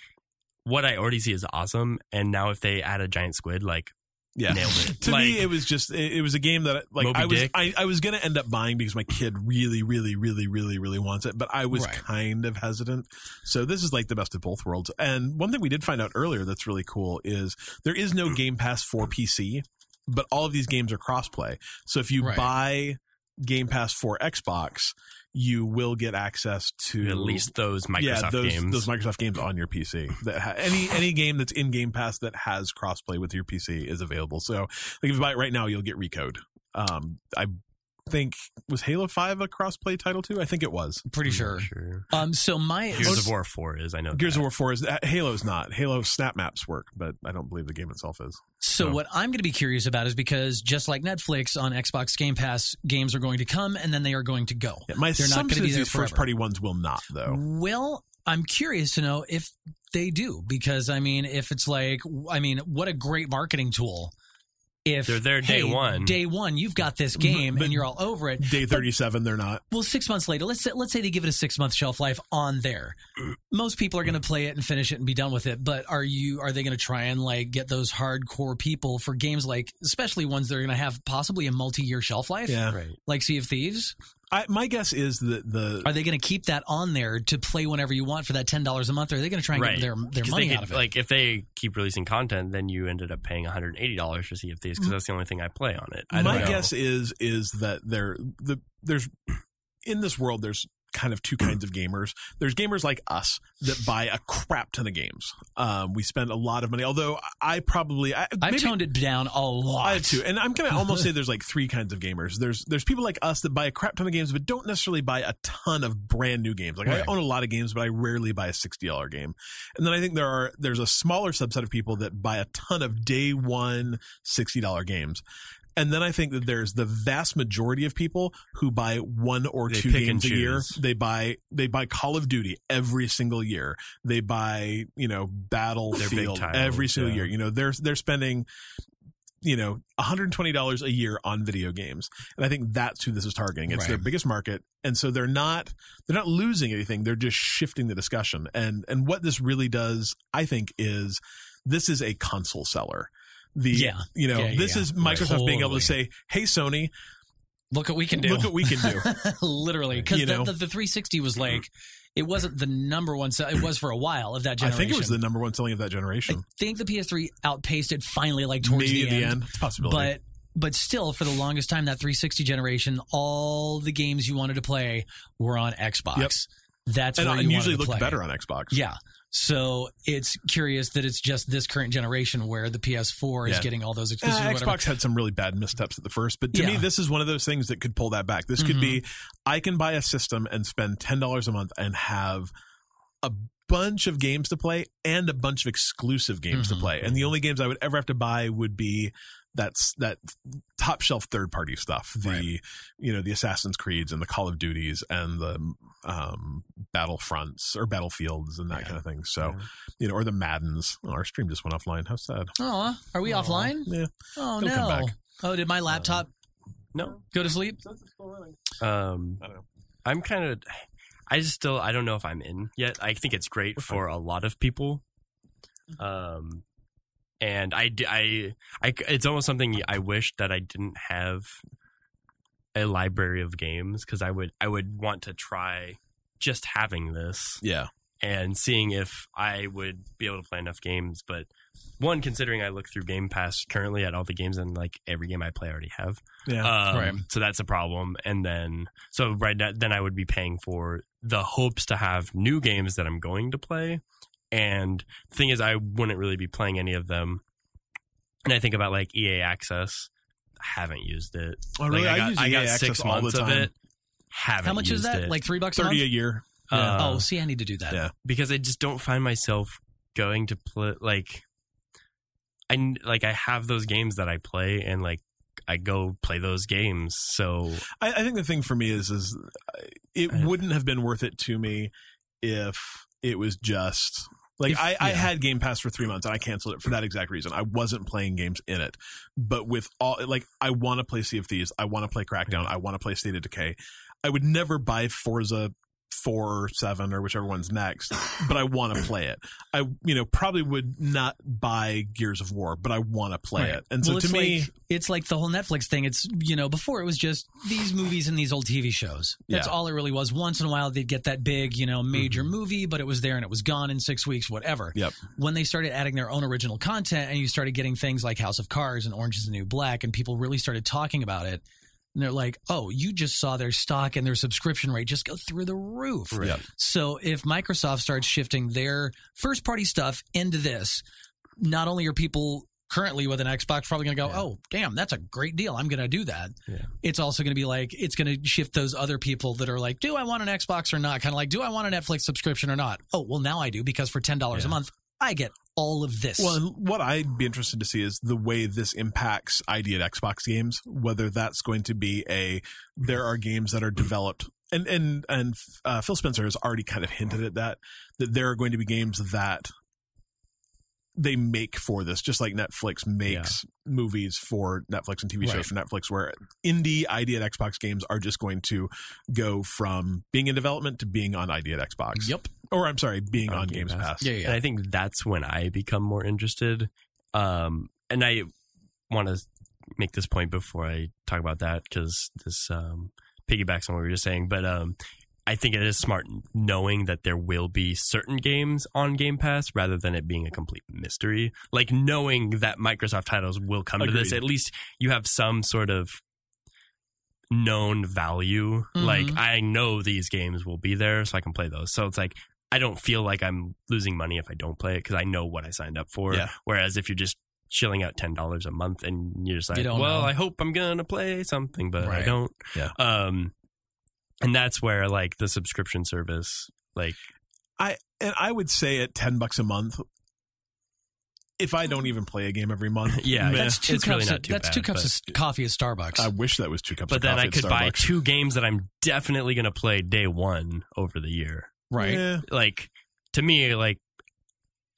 what I already see is awesome, and now if they add a giant squid, like Yeah. nailed it. [laughs] to like, me, it was just it, it was a game that like Moby I was Dick. I, I was gonna end up buying because my kid really really really really really wants it, but I was Right. kind of hesitant. So this is like the best of both worlds. And one thing we did find out earlier that's really cool is there is no mm. Game Pass for PC, but all of these games are crossplay. So if you Right. buy Game Pass for Xbox, you will get access to at least those Microsoft yeah, those, games. those Microsoft games on your PC. That ha- any any game that's in Game Pass that has crossplay with your PC is available. So, like if you buy it right now, you'll get ReCore. Um, I think was Halo Five a crossplay title too? I think it was. Pretty I'm sure. sure. Um. So my Gears of War Four is. I know. Gears that. of War Four is uh, Halo's not. Halo snap maps work, but I don't believe the game itself is. So So- what I'm going to be curious about is because just like Netflix on Xbox Game Pass, games are going to come and then they are going to go. Yeah, my They're not gonna be these first party ones will not though. Well, I'm curious to know if they do because I mean, if it's like, I mean, what a great marketing tool. If They're there day hey, one. day one, you've got this game But- and you're all over it. Day thirty seven, they're not. Well, six months later, let's say, let's say they give it a six month shelf life on there. Most people are going to play it and finish it and be done with it. But are you are they going to try and like get those hardcore people for games like, especially ones that are going to have possibly a multi year shelf life, Yeah, Right. like Sea of Thieves? I, my guess is that the Are they going to keep that on there to play whenever you want for that ten dollars a month? Or are they going to try and Right. get their their 'Cause money they out of it? Like if they keep releasing content, then you ended up paying 180 dollars for Sea of Thieves because Mm-hmm. that's the only thing I play on it. I my don't know. guess is is that there the there's in this world there's kind of two kinds of gamers. There's gamers like us that buy a crap ton of games. Um, we spend a lot of money. Although I probably I, I've toned it down a lot. I have too, and I'm gonna almost [laughs] say there's like three kinds of gamers. There's there's people like us that buy a crap ton of games, but don't necessarily buy a ton of brand new games. Like Right. I own a lot of games, but I rarely buy a sixty dollar game. And then I think there are there's a smaller subset of people that buy a ton of day one sixty dollar games. And then I think that there's the vast majority of people who buy one or They two games a year. They buy they buy Call of Duty every single year. They buy you know Battlefield titles, every single yeah. year. You know they're they're spending you know $120 a year on video games and i think that's who this is targeting it's Right. their biggest market and so they're not they're not losing anything they're just shifting the discussion and and what this really does i think is this is a console seller the Yeah. you know Yeah, this yeah. is microsoft being able to say hey sony Look what we can do. look what we can do [laughs] Literally, because the, the, the 360 was mm-hmm. like, it wasn't the number one. sell it was for a while of that generation. i think it was the number one selling of that generation. I think the PS3 outpaced it finally, like towards maybe the, the end. end, possibility But but still, for the longest time, that 360 generation, all the games you wanted to play were on Xbox. Yep. That's and, where and you usually looked play. better on xbox Yeah. So it's curious that it's just this current generation where the PS4 is Yeah. getting all those Uh, exclusives. or. Xbox had some really bad missteps at the first, but to me, Yeah. Mm-hmm. this is one of those things that could pull that back. This could be, I can buy a system and spend ten dollars a month and have a bunch of games to play and a bunch of exclusive games Mhm. to play. And the only games I would ever have to buy would be that's that top shelf third party stuff, the Right. you know the Assassin's Creeds and the Call of Duties and the um, Battlefronts or Battlefields and that Yeah. kind of thing. So you know, or the Maddens. Oh, our stream just went offline. How sad. Oh, are we Aw. offline? Yeah. Oh It'll come no. back. Oh, did my laptop No. go to sleep? Um, I don't know. I'm kind of. I just still. I don't know if I'm in yet. I think it's great for a lot of people. Um, and I, d- I, I- It's almost something I wish that I didn't have a library of games because I would. I would want to try just having this Yeah. and seeing if I would be able to play enough games. But one, considering I look through Game Pass currently at all the games and like every game I play I already have. Yeah. Um, Right. So that's a problem. And then, so right now, then I would be paying for the hopes to have new games that I'm going to play. And the thing is, I wouldn't really be playing any of them. And I think about like EA Access. I haven't used it. Oh, really? Like, I I got, use I got EA six Access all the months of it. Haven't How much is used that? it. Like three bucks a Thirty month? a year. Uh, oh, see, I need to do that. Yeah. because I just don't find myself going to play like I n- like I have those games that I play and like I go play those games. So I, I think the thing for me is is uh, it wouldn't have been worth it to me if it was just like If- I, I had Game Pass for three months and I canceled it for that exact reason. I wasn't playing games in it, but with all like I want to play Sea of Thieves, I want to play Crackdown, I want to play State of Decay. I would never buy Forza four or seven or whichever one's next, but I want to play it. I you know probably would not buy Gears of War, but I want to play Right. it. And so to me, like, it's like the whole Netflix thing. It's you know before it was just these movies and these old TV shows. That's Yeah. all it really was. Once in a while they'd get that big you know major Mm-hmm. movie, but it was there and it was gone in six weeks, whatever. Yep. When they started adding their own original content and you started getting things like House of Cards and Orange Is the New Black, and people really started talking about it. And they're like, "Oh, you just saw their stock and their subscription rate just go through the roof." Yep. So if Microsoft starts shifting their first party stuff into this, not only are people currently with an Xbox probably going to go, Yeah. "Oh, damn, that's a great deal. I'm going to do that." Yeah. It's also going to be like it's going to shift those other people that are like, "Do I want an Xbox or not?" Kind of like, "Do I want a Netflix subscription or not?" Oh, well, now I do because for $10 a month, I get all of this. Well, what I'd be interested to see is the way this impacts ID at Xbox games. Whether that's going to be a there are games that are developed, and and and uh, Phil Spencer has already kind of hinted at that that there are going to be games that they make for this, just like Netflix makes movies for Netflix and TV shows Right. for Netflix, where indie ID at Xbox games are just going to go from being in development to being on ID at Xbox. Yep. Or I'm sorry, being On on, Game Games Pass. Pass. Yeah, yeah. and I think that's when I become more interested. Um, and I want to make this point before I talk about that because this um, piggybacks on what we were just saying. But um, I think it is smart knowing that there will be certain games on Game Pass rather than it being a complete mystery. Like knowing that Microsoft titles will come to this, at least you have some sort of known value. Mhm. Like I know these games will be there, so I can play those. So it's like I don't feel like I'm losing money if I don't play it because I know what I signed up for. Yeah. Whereas if you're just chilling out ten dollars a month and you're just like, You well, know. I hope I'm gonna play something, but I don't. Yeah. Um, and that's where like the subscription service, like I and I would say at ten bucks a month, if I don't even play a game every month, [laughs] Yeah, meh, That's two It's cups. really not of, too that's bad, two cups but- of coffee at Starbucks. I wish that was two cups. but of then coffee I could buy two games that I'm definitely gonna play day one over the year. right. Yeah. like to me like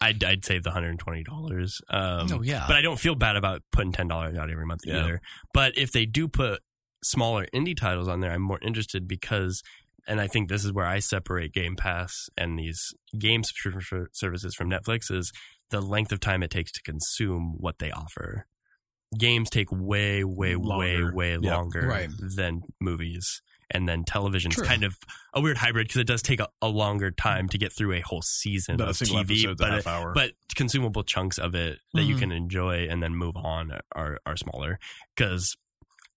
I'd, I'd save the hundred and twenty dollars. Um, Oh, yeah. but I don't feel bad about putting ten dollars out every month Yeah. either. But if they do put smaller indie titles on there, I'm more interested because, and I think this is where I separate Game Pass and these game subscription services from Netflix is the length of time it takes to consume what they offer. Games take way, way, Longer. way, way Yeah. longer Right. than movies. And then television True. kind of a weird hybrid because it does take a, a longer time to get through a whole season of TV, a but but consumable chunks of it that you Mhm. can enjoy and then move on are are smaller because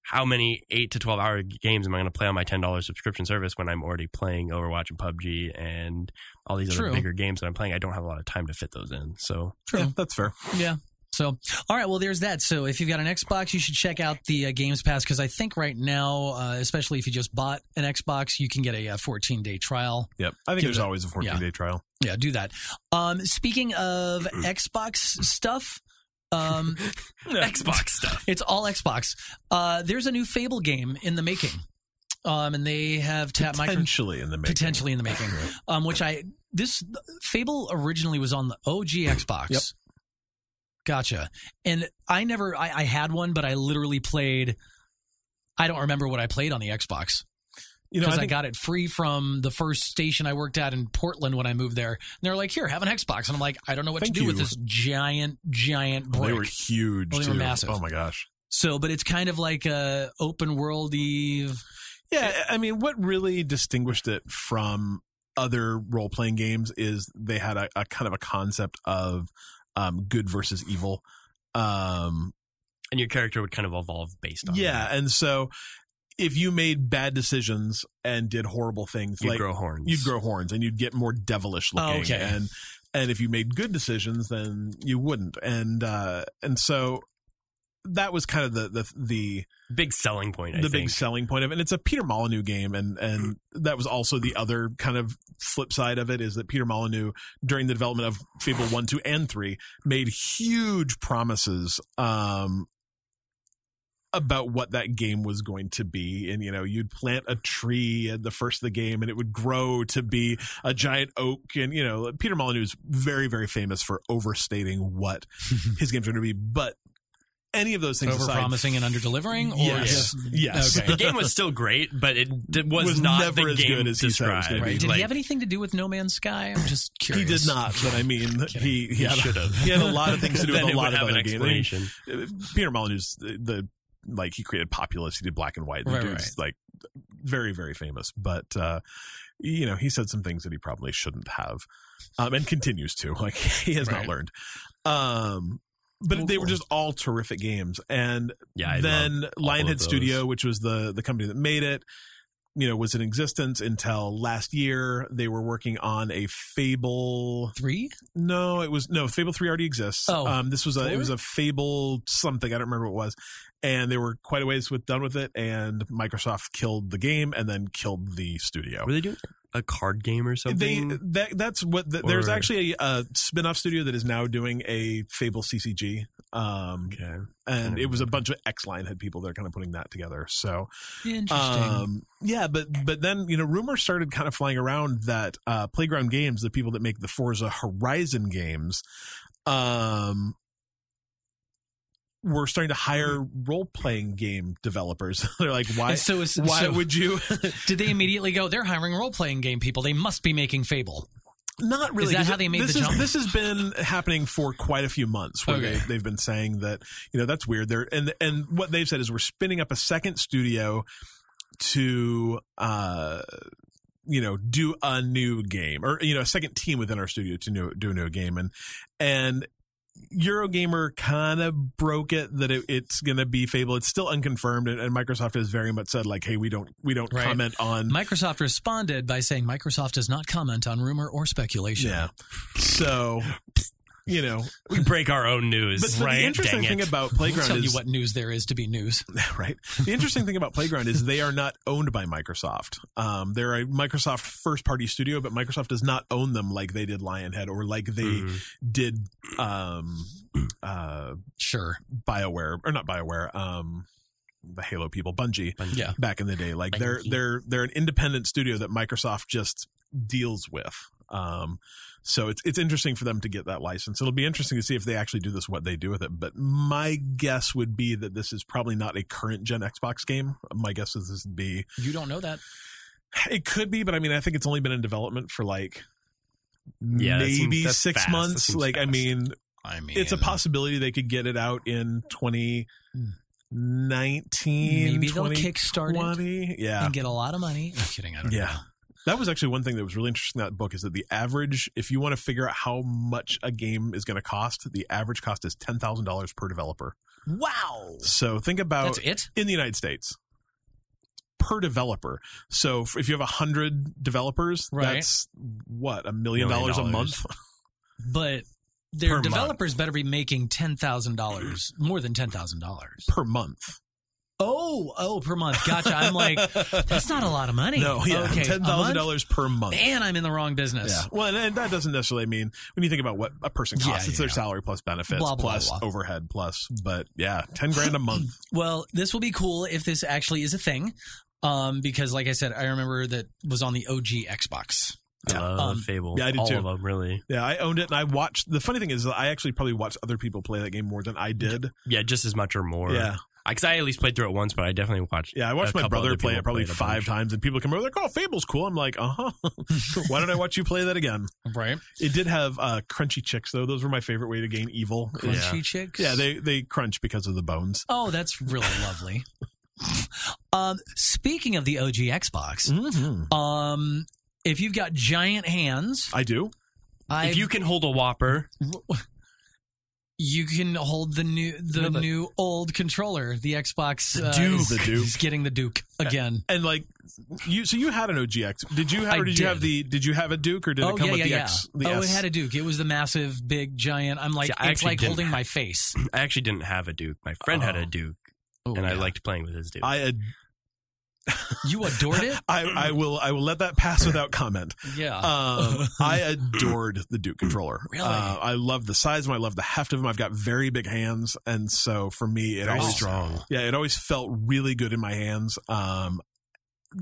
how many eight to twelve hour games am I going to play on my ten dollars subscription service when I'm already playing Overwatch and PUBG and all these True. other bigger games that I'm playing? I don't have a lot of time to fit those in. So Yeah, that's fair. Yeah. So, all right. Well, there's that. So, if you've got an Xbox, you should check out the uh, Games Pass because I think right now, uh, especially if you just bought an Xbox, you can get a 14 day trial. Yep, I think Give there's it a- always a 14 yeah. day trial. Yeah, do that. Um, speaking of. Xbox stuff, um, [laughs] Xbox stuff. it's all Xbox. Uh, there's a new Fable game in the making, um, and they have tapped micro- Potentially in the making. potentially in the making. Um, which I this Fable originally was on the OG Xbox. Yep. Gotcha. And I never I, I had one, but I literally played. I don't remember what I played on the Xbox You know, because I I, got it free from the first station I worked at in Portland when I moved there. And they're like, "Here, have an Xbox," and I'm like, "I don't know what to do with this giant, giant brick." they were huge. Well, they were too. massive. Oh my gosh. so, but it's kind of like a open worldy. Yeah, I mean, what really distinguished it from other role playing games is they had a, a kind of a concept of um, good versus evil. Um, And your character would kind of evolve based on yeah, that. and so if you made bad decisions and did horrible things, You'd like grow horns. you'd grow horns and you'd get more devilish looking. Oh, okay. And and if you made good decisions, then you wouldn't. And uh, and so that was kind of the the the big selling point. I the think. big selling point of it. And it's a Peter Molyneux game, and and that was also the other kind of flip side of it is that Peter Molyneux during the development of Fable one, two, and three made huge promises. Um, about what that game was going to be and you know you'd plant a tree at the first of the game and it would grow to be a giant oak and you know peter molyneux is very very famous for overstating what [laughs] his games are going to be but any of those things Over aside, promising and under delivering, or Yes. just Yes. Okay. the game was still great, but it d- was, Was not never the as game good as he was described. gonna be. Right. Did Like, he have anything to do with No Man's Sky? I'm just curious He curious. did not, but I mean, he he, He should have. He had a lot of things to do [laughs] with a lot of other games. I mean, explanation. uh, Peter Molyneux's the, the like he created Populous, he did Black and White. The Right, dude's like very very famous, but uh, you know he said some things that he probably shouldn't have, um, and continues to. Like [laughs] he has not learned. Um, but Well, they were just all terrific games, and Yeah, then love all of Lionhead. Studio, which was the the company that made it, you know, was in existence until last year. They were working on a Fable. Three? No, it was no Fable three already exists. Oh, um, this was a it was a Fable something I don't remember what it was, and they were quite a ways with done with it, and Microsoft killed the game and then killed the studio. Were they doing a card game or They something? that that's what the, there's actually a, a spin-off studio that is now doing a Fable CCG. Um, okay. and it was a bunch of X Lionhead people that are kind of putting that together. So Interesting. um, yeah, but but then you know rumors started kind of flying around that uh, Playground Games, the people that make the Forza Horizon games, um, were starting to hire role playing game developers. [laughs] They're like, why? And so, is, why so would you? [laughs] did they immediately go? They're hiring role playing game people. They must be making Fable. Not really. that 'cause how they made this the is, jump? This has been happening for quite a few months. Where Okay. they, they've been saying that you know that's weird. They're and and what they've said is we're spinning up a second studio to uh you know do a new game or you know a second team within our studio to new, do a new game and and Eurogamer kind of broke it that it, it's going to be Fable. It's still unconfirmed, and, and Microsoft has very much said like, "Hey, we don't we don't Right. comment on." Microsoft responded by saying Microsoft does not comment on rumor or speculation. yeah, so [laughs] you know, [laughs] We break our own news. but, but right? the interesting Dang thing it. about I'll Playground tell is you what news there is to be news. [laughs] right. The interesting thing about Playground is they are not owned by Microsoft. Um, they're a Microsoft first party studio, but Microsoft does not own them like they did Lionhead or like they Mhm. did um, uh, Sure. BioWare or not BioWare. Um, the Halo people, Bungie, Yeah. back in the day. Like they're they're they're an independent studio that Microsoft just deals with. Um, so it's it's interesting for them to get that license. It'll be interesting to see if they actually do this, what they do with it. But my guess would be that this is probably not a current gen Xbox game. My guess is this would be. You don't know that. It could be, but I mean, I think it's only been in development for like Yeah, that seems- maybe that's six fast. Months. seems Like I mean, I mean, it's a possibility they could get it out in 2019 Maybe they'll 20, kickstart it yeah and get a lot of money. I'm kidding. I don't yeah know. That was actually one thing that was really interesting in that book is that the average if you want to figure out how much a game is going to cost the average cost is $10000 per developer Wow. so think about That's it. in the united states per developer so if if you have a hundred developers Right. that's what a million Million dollars a month [laughs] But Per their month. developers better be making ten thousand dollars, more than ten thousand dollars. per month Oh, oh, per month. Gotcha. I'm like, [laughs] that's not a lot of money. no yeah okay, ten a thousand month? dollars per month Man, I'm in the wrong business. Yeah. Well, and, and that doesn't necessarily mean when you think about what a person Yeah, costs, it's yeah, their yeah. salary plus benefits Blah, blah, plus blah. overhead plus. But yeah, ten grand a month. [clears throat] Well, this will be cool if this actually is a thing. Um, because like I said, I remember that was on the OG Xbox. I love Um, Fable. yeah, I do All too. of them, really. Yeah, I owned it and I watched. The funny thing is, I actually probably watched other people play that game more than I did. Yeah, just as much or more. Yeah, Because I at least played through it once, but I definitely watched. yeah. I watched a my brother play it probably play it five times, and people come over they're like, "Oh, Fable's cool." I'm like, "Uh huh." [laughs] Why don't I watch you play that again? Right. It did have uh, crunchy chicks though. Those were my favorite way to gain evil. Yeah. Crunchy chicks. Yeah, they they crunch because of the bones. Oh, that's really lovely. um, speaking of the OG Xbox, Mm-hmm. um, if you've got giant hands, I do. I've, If you can hold a Whopper, you can hold the new the No, but- new old controller. The Xbox The uh, Duke. is- The Duke. is getting the Duke again. And like you, so you had an OGX. Did you have, or did, you have the? Did you have a Duke or did oh it come yeah, with yeah, the yeah. X? The oh, S? it had a Duke. It was the massive, big, giant. I'm like, See, it's actually like holding have- my face. [laughs] I actually didn't have a Duke. My friend had Oh. a Duke, Oh, and I liked playing with his Duke. I ad- you adored it. [laughs] I I will I will let that pass without comment. Yeah. Um, I adored the Duke controller. Really? Uh, I love the size of them. I love the heft of them. I've got very big hands, and so for me, it Very always strong. yeah, it always felt really good in my hands. Um,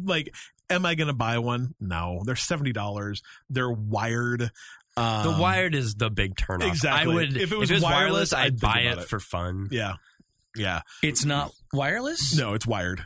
like, am I going to buy one? No, they're seventy dollars. They're wired. Um, the wired is the big turnoff. exactly. I would If if it it was was, wireless, wireless, I'd I'd buy it, it. for fun. Yeah, yeah. it's not wireless. No, it's wired.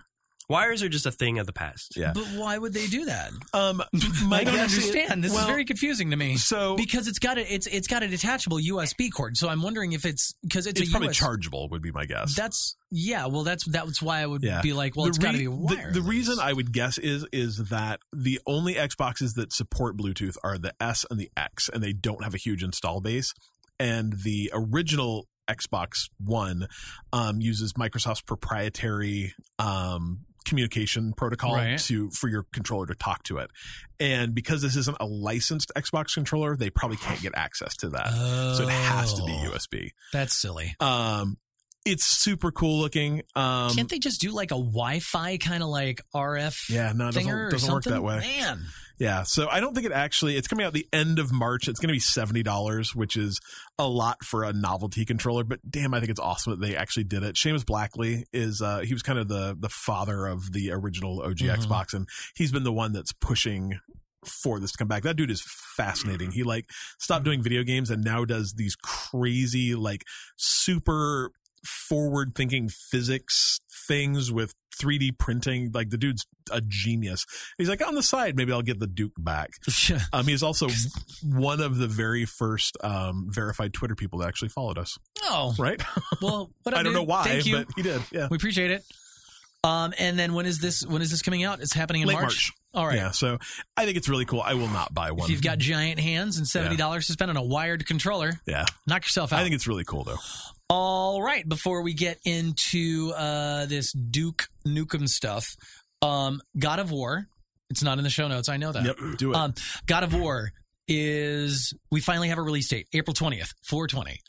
Wires are just a thing of the past. Yeah. But why would they do that? Um, [laughs] [laughs] I don't understand. this well, is very confusing to me. So because it's got a it's it's got a detachable USB cord. So I'm wondering if it's because it's, it's a probably US chargeable. Would be my guess. That's yeah. Well, that's that's why I would Yeah. be like, well, The it's got to re- be the- The, reason I would guess is is that the only Xboxes that support Bluetooth are the S and the X, and they don't have a huge install base. And the original Xbox One um, uses Microsoft's proprietary um, communication protocol Right. to for your controller to talk to it. And because this isn't a licensed Xbox controller, they probably can't get access to that. So it has to be Oh, USB. That's silly. Um, it's super cool looking. Um, Can't they just do like a Wi-Fi kind of like RF yeah, no, it doesn't, doesn't work that way. Man, Yeah, so I don't think it actually. It's coming out the end of March. It's going to be seventy dollars, which is a lot for a novelty controller. But damn, I think it's awesome that they actually did it. Seamus Blackley is uh, he was kind of the the father of the original OG Mhm. Xbox, and he's been the one that's pushing for this to come back. That dude is fascinating. He like stopped doing video games and now does these crazy like super forward thinking physics things with 3D printing. Like the dude's a genius. He's like on the side, maybe I'll get the Duke back. Um, he's also [laughs] one of the very first um, verified Twitter people that actually followed us. oh Right? [laughs] well. What up, I don't dude? know why, Thank you. but he did. Yeah. we appreciate it. Um, and then when is this? When is this coming out? It's happening in March. March. All right. Yeah, so I think it's really cool. I will not buy one. If you've got giant hands and seventy dollars to spend on a wired controller, yeah, knock yourself out. I think it's really cool though. All right, before we get into uh, this Duke Nukem stuff, um, God of War. It's not in the show notes. I know that. Yep, do it. Um, God of War is we finally have a release date, April twentieth, four twenty.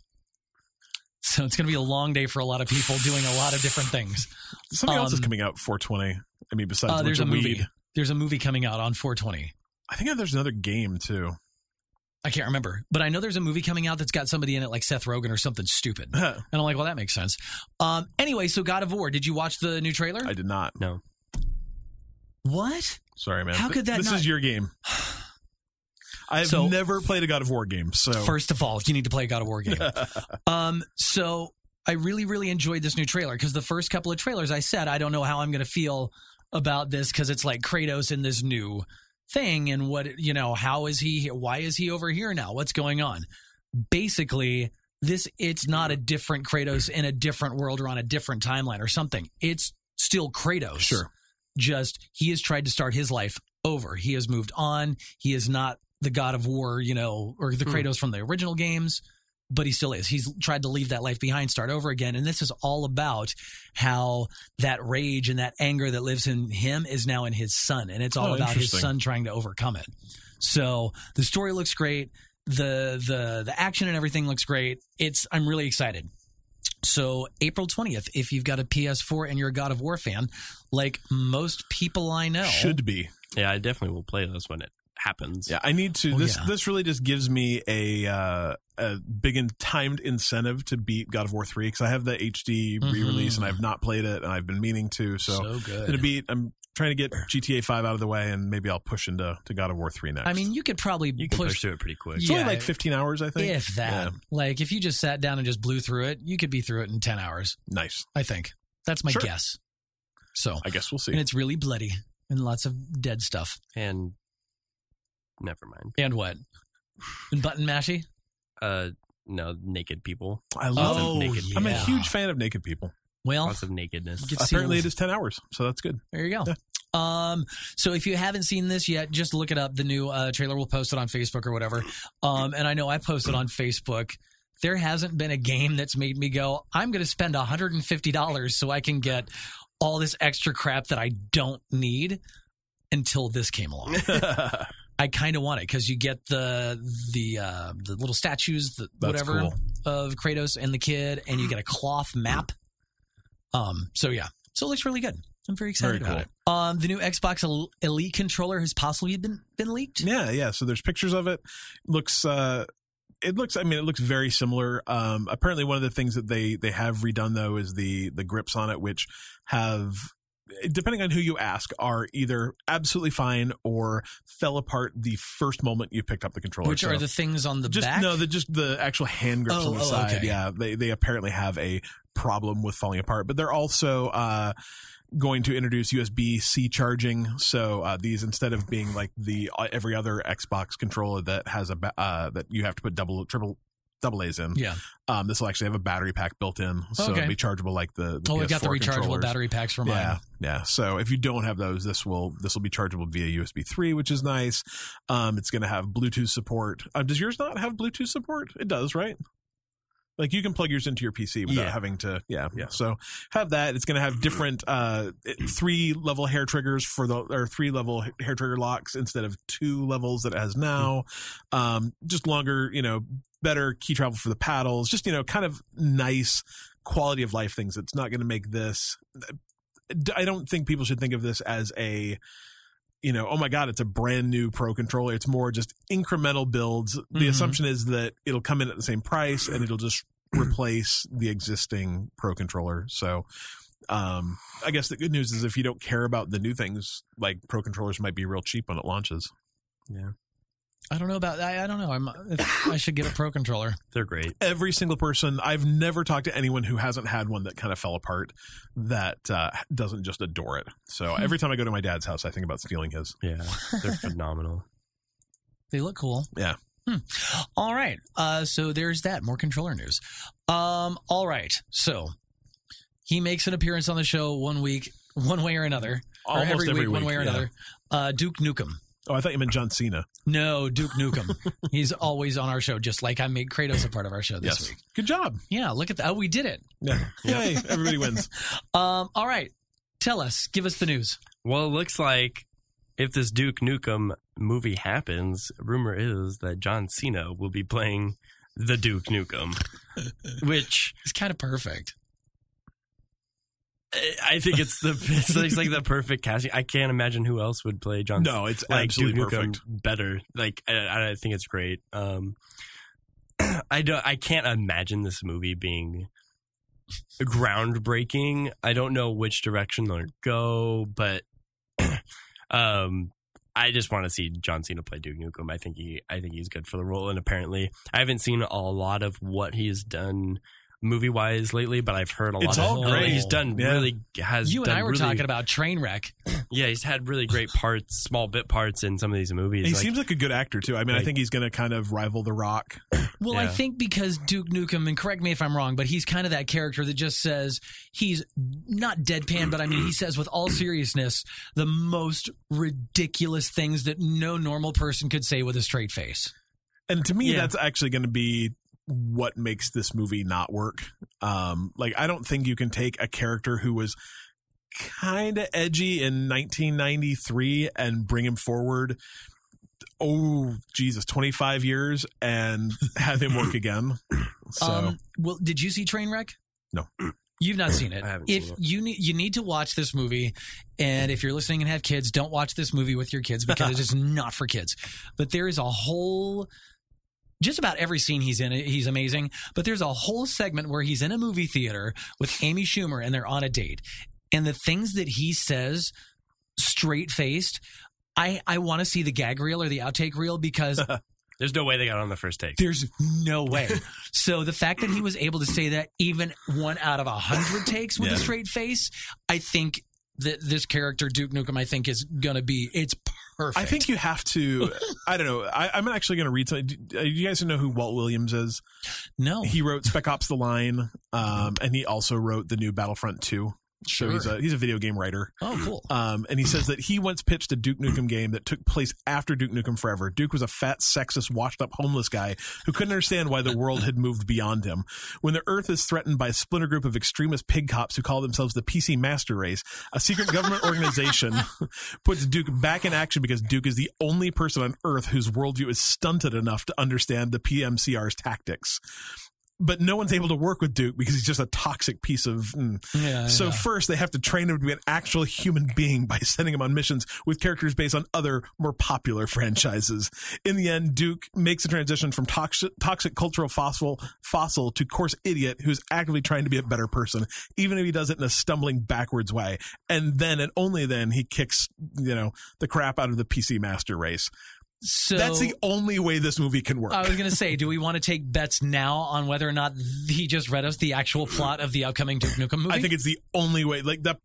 So it's going to be a long day for a lot of people doing a lot of different things. Something else is um, coming out 420. I mean, besides Uh, there's a movie. weed. There's a movie coming out on 420. I think there's another game too. I can't remember, but I know there's a movie coming out that's got somebody in it like Seth Rogen or something stupid. And I'm like, well, that makes sense. Um, anyway, so God of War. Did you watch the new trailer? I did not. No. what? Sorry, man. How Th- could that This not- is your game. [sighs] I've So- never played a God of War game, so First of all, you need to play a God of War game. [laughs] um, so I really, really enjoyed this new trailer because the first couple of trailers, I said I don't know how I'm going to feel about this because it's like Kratos in this new thing and what you know how is he why is he over here now? What's going on? Basically this it's not a different kratos in a different world or on a different timeline or something. It's still kratos. Sure. just he has tried to start his life over. He has moved on. He is not the god of war you know or the Hmm. kratos from the original games but he still is he's tried to leave that life behind start over again and this is all about how that rage and that anger that lives in him is now in his son and it's all Oh, about his son trying to overcome it so the story looks great the the the action and everything looks great it's i'm really excited so April 20th, if you've got a PS4 and you're a God of War fan, like most people I know, should be. Yeah, I definitely will play this when it happens. Yeah, I need to. Oh, this yeah. this really just gives me a uh, a big and timed incentive to beat God of War three because I have the HD Mhm. re-release and I've not played it and I've been meaning to. So, so good. gonna beat. I'm trying to get GTA five out of the way and maybe I'll push into to God of War three next. I mean, you could probably You can push, push through it pretty quick. it's yeah, only like 15 hours, I think. if that. Yeah, Like if you just sat down and just blew through it, you could be through it in 10 hours. nice. I think that's my Sure. guess. So, I guess we'll see. and it's really bloody and lots of dead stuff. And never mind. And what? And button mashy? Uh, no, naked people. I love Oh, it. naked. I'm a huge fan of naked people. Well, Lots of nakedness. you get to see Apparently, it is 10 hours, so that's good. There you go. Um, so if you haven't seen this yet, just look it up. The new uh, trailer we'll post it on Facebook or whatever. Um, and I know I posted on Facebook. There hasn't been a game that's made me go, I'm going to spend $150 so I can get all this extra crap that I don't need until this came along. [laughs] [laughs] I kind of want it because you get the the uh, the little statues, the, whatever cool. of Kratos and the kid, and you get a cloth map. Um. So yeah, so it looks really good. I'm very excited Very about it. Um. The new Xbox Elite controller has possibly been been leaked. Yeah, yeah. So there's pictures of it. Looks uh it looks I mean it looks very similar. Um apparently one of the things that they they have redone though is the the grips on it which have depending on who you ask are either absolutely fine or fell apart the first moment you picked up the controller. Which So are the things on the just back? no, the just the actual hand grips Oh, on the oh, side. okay. Yeah, they they apparently have a problem with falling apart, but they're also uh going to introduce USB C charging. So uh, these instead of being like the uh, every other Xbox controller that has a uh, that you have to put double triple double A's in. yeah. Um, this will actually have a battery pack built in, so Okay. it'll be chargeable like the. the Oh, we've got the rechargeable battery packs for mine. Yeah, yeah. So if you don't have those, this will this will be chargeable via USB three, which is nice. Um, it's going to have Bluetooth support. Uh, does yours not have Bluetooth support? It does, right? Like you can plug yours into your PC without Yeah. having to, yeah, yeah. So have that. It's going to have different uh, three level hair triggers for the or three level hair trigger locks instead of two levels that it has now. Um, just longer, you know, better key travel for the paddles. Just you know, kind of nice quality of life things. It's not going to make this. I don't think people should think of this as a you know, oh my God, it's a brand new pro controller. It's more just incremental builds. The Mhm. assumption is that it'll come in at the same price and it'll just [clears throat] replace the existing pro controller. So, um, I guess the good news is if you don't care about the new things, like pro controllers might be real cheap when it launches. Yeah, I don't know about. I, I don't know. I'm. I should get a pro controller. [laughs] they're great. Every single person, I've never talked to anyone who hasn't had one that kind of fell apart that uh, doesn't just adore it. So Hmm. every time I go to my dad's house, I think about stealing his. Yeah, they're [laughs] phenomenal. They look cool. Yeah. Hmm. All right. Uh, so there's that. More controller news. Um, all right. So he makes an appearance on the show one week, one way or another. or Almost every, every week, one way or yeah. another. Uh, Duke Nukem. Oh, I thought you meant John Cena. No, Duke Nukem. [laughs] He's always on our show, just like I made Kratos a part of our show this yes. week. Good job. Yeah, look at that. Oh, we did it. Yeah. Yay. [laughs] Everybody wins. [laughs] Um, all right. Tell us. Give us the news. Well, it looks like if this Duke Nukem movie happens, rumor is that John Cena will be playing the Duke Nukem, which is kind of perfect. I think it's the [laughs] it's like, it's like the perfect casting. I can't imagine who else would play John. No, it's like absolutely Duke Nukem perfect. better. Like I, I think it's great. Um, [clears throat] I don't. I can't imagine this movie being groundbreaking. I don't know which direction they'll go, but [clears throat] um, I just want to see John Cena play Duke Nukem. I think he. I think he's good for the role, and apparently, I haven't seen a lot of what he's done. Movie wise lately, but I've heard a lot. It's lot. all of, great. He's done Yeah. really has. You and done I were really- talking about Trainwreck. [clears throat] yeah, he's had really great parts, small bit parts in some of these movies. He Like, seems like a good actor too. I mean, I think he's going to kind of rival The Rock. [clears throat] Well, I think because Duke Nukem, and correct me if I'm wrong, but he's kind of that character that just says he's not deadpan, but I mean, he says with all seriousness the most ridiculous things that no normal person could say with a straight face. And to me, Yeah. that's actually going to be what makes this movie not work. Um, like, I don't think you can take a character who was kind of edgy in 1993 and bring him forward. Oh Jesus, 25 years and [laughs] have him work again. So Um, well, did you see Trainwreck? No. You've not seen it. [clears throat] I haven't if seen it. you need you need to watch this movie, and if you're listening and have kids, don't watch this movie with your kids because it's just not for kids. But there is a whole. Just about every scene he's in, he's amazing. But there's a whole segment where he's in a movie theater with Amy Schumer and they're on a date. And the things that he says, straight faced, I, I want to see the gag reel or the outtake reel because [laughs] there's no way they got on the first take. there's no [laughs] way. so the fact that he was able to say that even one out of a hundred takes with a straight face, I think that this character Duke Nukem, I think is gonna be it's perfect. I think you have to. I don't know. I, I'm actually going to read. Something. do uh, you guys know who Walt Williams is? no. He wrote Spec Ops: The Line, um, and he also wrote the new Battlefront 2. So Sure. he's a he's a video game writer. oh, cool. Um, and he says that he once pitched a Duke Nukem game that took place after Duke Nukem Forever. Duke was a fat, sexist, washed up homeless guy who couldn't understand why the world had moved beyond him. When the Earth is threatened by a splinter group of extremist pig cops who call themselves the PC Master Race, a secret government organization [laughs] puts Duke back in action because Duke is the only person on Earth whose worldview is stunted enough to understand the PMCR's tactics. But no one's able to work with Duke because he's just a toxic piece of. mm, yeah, so yeah. first, they have to train him to be an actual human being by [laughs] sending him on missions with characters based on other more popular [laughs] franchises. In the end, Duke makes a transition from toxic, toxic cultural fossil fossil to coarse idiot who's actively trying to be a better person, even if he does it in a stumbling backwards way. And then and only then he kicks you know the crap out of the PC master race. So That's the only way this movie can work. I was gonna say, do we want to take bets now on whether or not he just read us the actual plot of the upcoming Duke Nukem movie? I think it's the only way. Like that,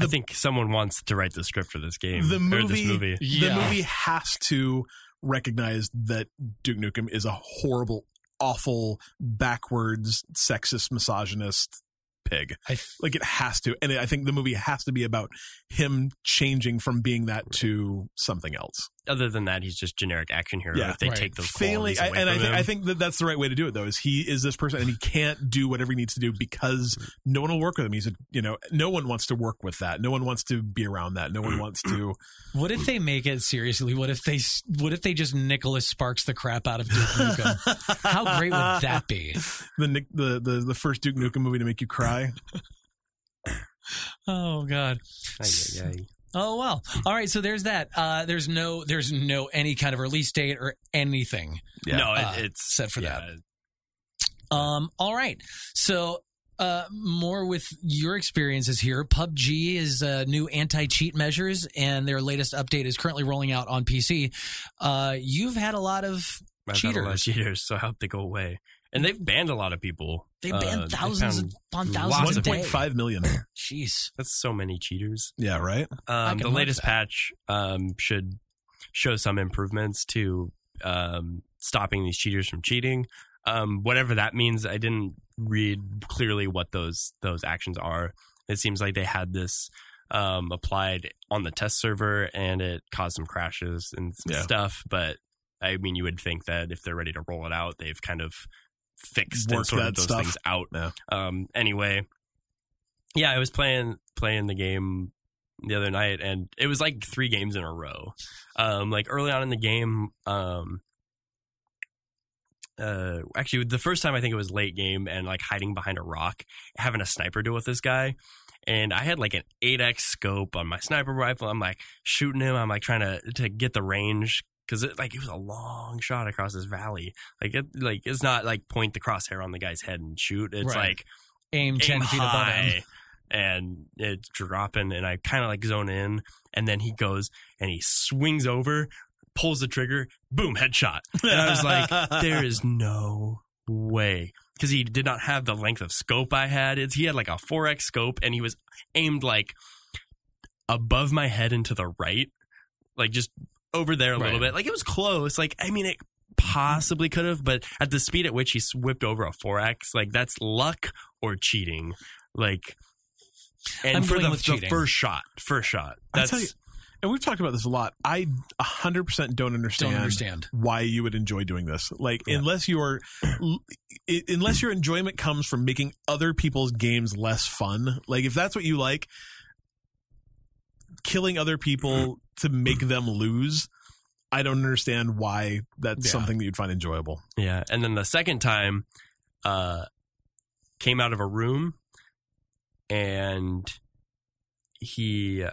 I think someone wants to write the script for this game. the or movie, this movie. the movie has to recognize that Duke Nukem is a horrible, awful, backwards, sexist, misogynist pig. I f- Like it has to, and I think the movie has to be about him changing from being that to something else. Other than that, he's just generic action hero. Yeah. if they Right. take those Failing, qualities I, away and I, th- him. I think that that's the right way to do it. Though, is he is this person, and he can't do whatever he needs to do because no one will work with him. He's a, you know, no one wants to work with that. No one wants to be around that. No one mm. wants to. [clears throat] What if they make it seriously? What if they what if they just Nicholas Sparks the crap out of Duke Nukem? How great would that be? [laughs] the Nick the, the the first Duke Nukem movie to make you cry. [laughs] Oh God. Ay, ay, ay. Oh well. All right. So there's that. Uh, there's no there's no any kind of release date or anything. No, it, Uh, it's set for yeah, Um. All right. So. Uh, more with your experiences here. PUBG is uh, new anti-cheat measures, and their latest update is currently rolling out on PC. Uh, you've had a lot of I've had a lot of cheaters. cheaters, so I hope they go away. And they've banned a lot of people. They Uh, banned they thousands found upon thousands a. One point five million. [sighs] Jeez. That's so many cheaters. Yeah, right. Um, the latest that. patch um, should show some improvements to um, stopping these cheaters from cheating. Um, whatever that means, I didn't read clearly what those those actions are. It seems like they had this um, applied on the test server, and it caused some crashes and some Yeah. stuff. But I mean, you would think that if they're ready to roll it out, they've kind of fixed and sorted those stuff. things out. Yeah. Um, anyway, yeah, I was playing playing the game the other night, and it was like three games in a row. Um, like early on in the game, um, uh, actually, the first time I think it was late game, and like hiding behind a rock, having a sniper duel with this guy. And I had like an 8x scope on my sniper rifle. I'm like shooting him. I'm like trying to to get the range because it like it was a long shot across this valley. Like it like it's not like point the crosshair on the guy's head and shoot. It's Right. like Aim 10 aim feet above him. and it's dropping and i kind of like zone in and then he goes and he swings over pulls the trigger boom headshot and i was like there is [laughs] no way because he did not have the length of scope i had it's he had like a 4x scope and he was aimed like above my head and to the right like just over there a little bit like it was close like i mean it possibly could have but at the speed at which he whipped over a 4x like that's luck or cheating like and I'm for the, with the first shot first shot I that's tell you, and we've talked about this a lot. I 100% don't understand, Don't understand. why you would enjoy doing this. Like, Yeah. unless you're, unless your enjoyment comes from making other people's games less fun. Like, if that's what you like, killing other people to make them lose. I don't understand why that's Yeah. something that you'd find enjoyable. Yeah, and then the second time, uh, came out of a room, and he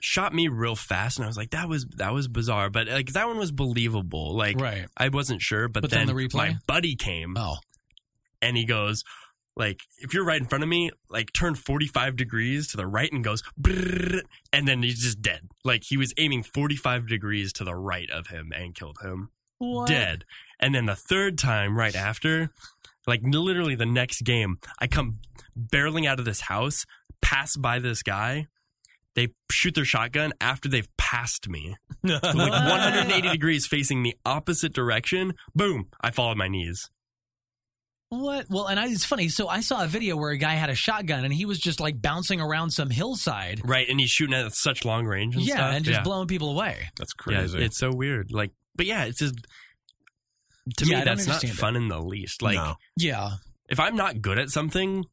shot me real fast, and I was like, "That was that was bizarre," but like that one was believable. Like Right. I wasn't sure, but, But then then, the replay? my buddy came, Oh. and he goes. Like if you're right in front of me, like turn 45 degrees to the right and goes, and then he's just dead. Like he was aiming 45 degrees to the right of him and killed him What? dead. And then the third time right after, like literally the next game, I come barreling out of this house, pass by this guy. They shoot their shotgun after they've passed me. [laughs] Like 180 degrees facing the opposite direction. Boom. I fall on my knees. What? Well, and I, it's funny. So I saw a video where a guy had a shotgun and he was just like bouncing around some hillside. Right. And he's shooting at such long range and yeah, stuff. and just yeah. blowing people away. That's Yeah, crazy. it's so weird. Like, but yeah, it's just, to Yeah, I me, don't that's not understand it. fun in the least. Like, No. Yeah. if I'm not good at something,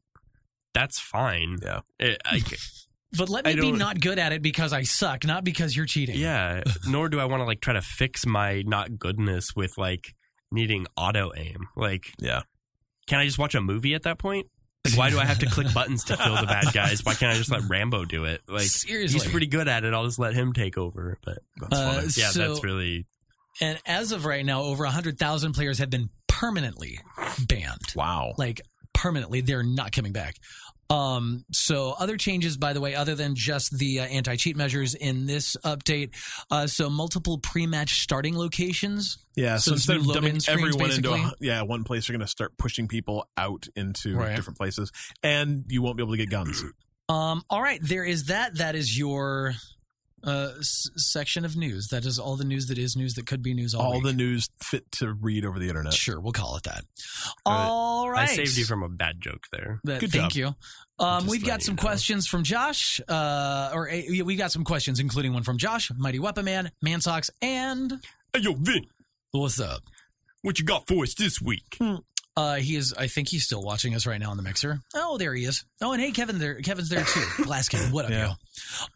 that's fine. Yeah. It, I, [laughs] But let me I be don't- not good at it because I suck, not because you're cheating. yeah. [laughs] Nor do I want to like try to fix my not goodness with like needing auto aim. Like, Yeah. Can I just watch a movie at that point? Like, why do I have to click [laughs] buttons to kill the bad guys? Why can't I just let Rambo do it? Like, Seriously. he's pretty good at it. I'll just let him take over. But That's Uh, yeah, So- that's really And as of right now, over 100,000 players have been permanently banned. Wow. Like, permanently. They're not coming back. Um, so other changes, by the way, other than just the uh, anti-cheat measures in this update. Uh, so multiple pre-match starting locations. Yeah, So so, instead of dumping everyone into a, yeah one place, you're going to start pushing people out into Right. different places, and you won't be able to get guns. Um, all right, there is that. That is your uh, s- section of news. That is all the news that is news that could be news all, All week. the news fit to read over the internet. Sure, we'll call it that. All right. All right. I saved you from a bad joke there. But Good thank job. you. Um, we've got some you know. questions from Josh, uh, or uh, yeah, we got some questions, including one from Josh, Mighty Weapon Man, Mansocks, and Hey, yo, Vin, what's up? what you got for us this week? Uh, he is. I think he's still watching us right now on the mixer. Oh, there he is. Oh, and hey, Kevin, there. Kevin's there too. [laughs] Glass Kevin, what up, Yeah. yo?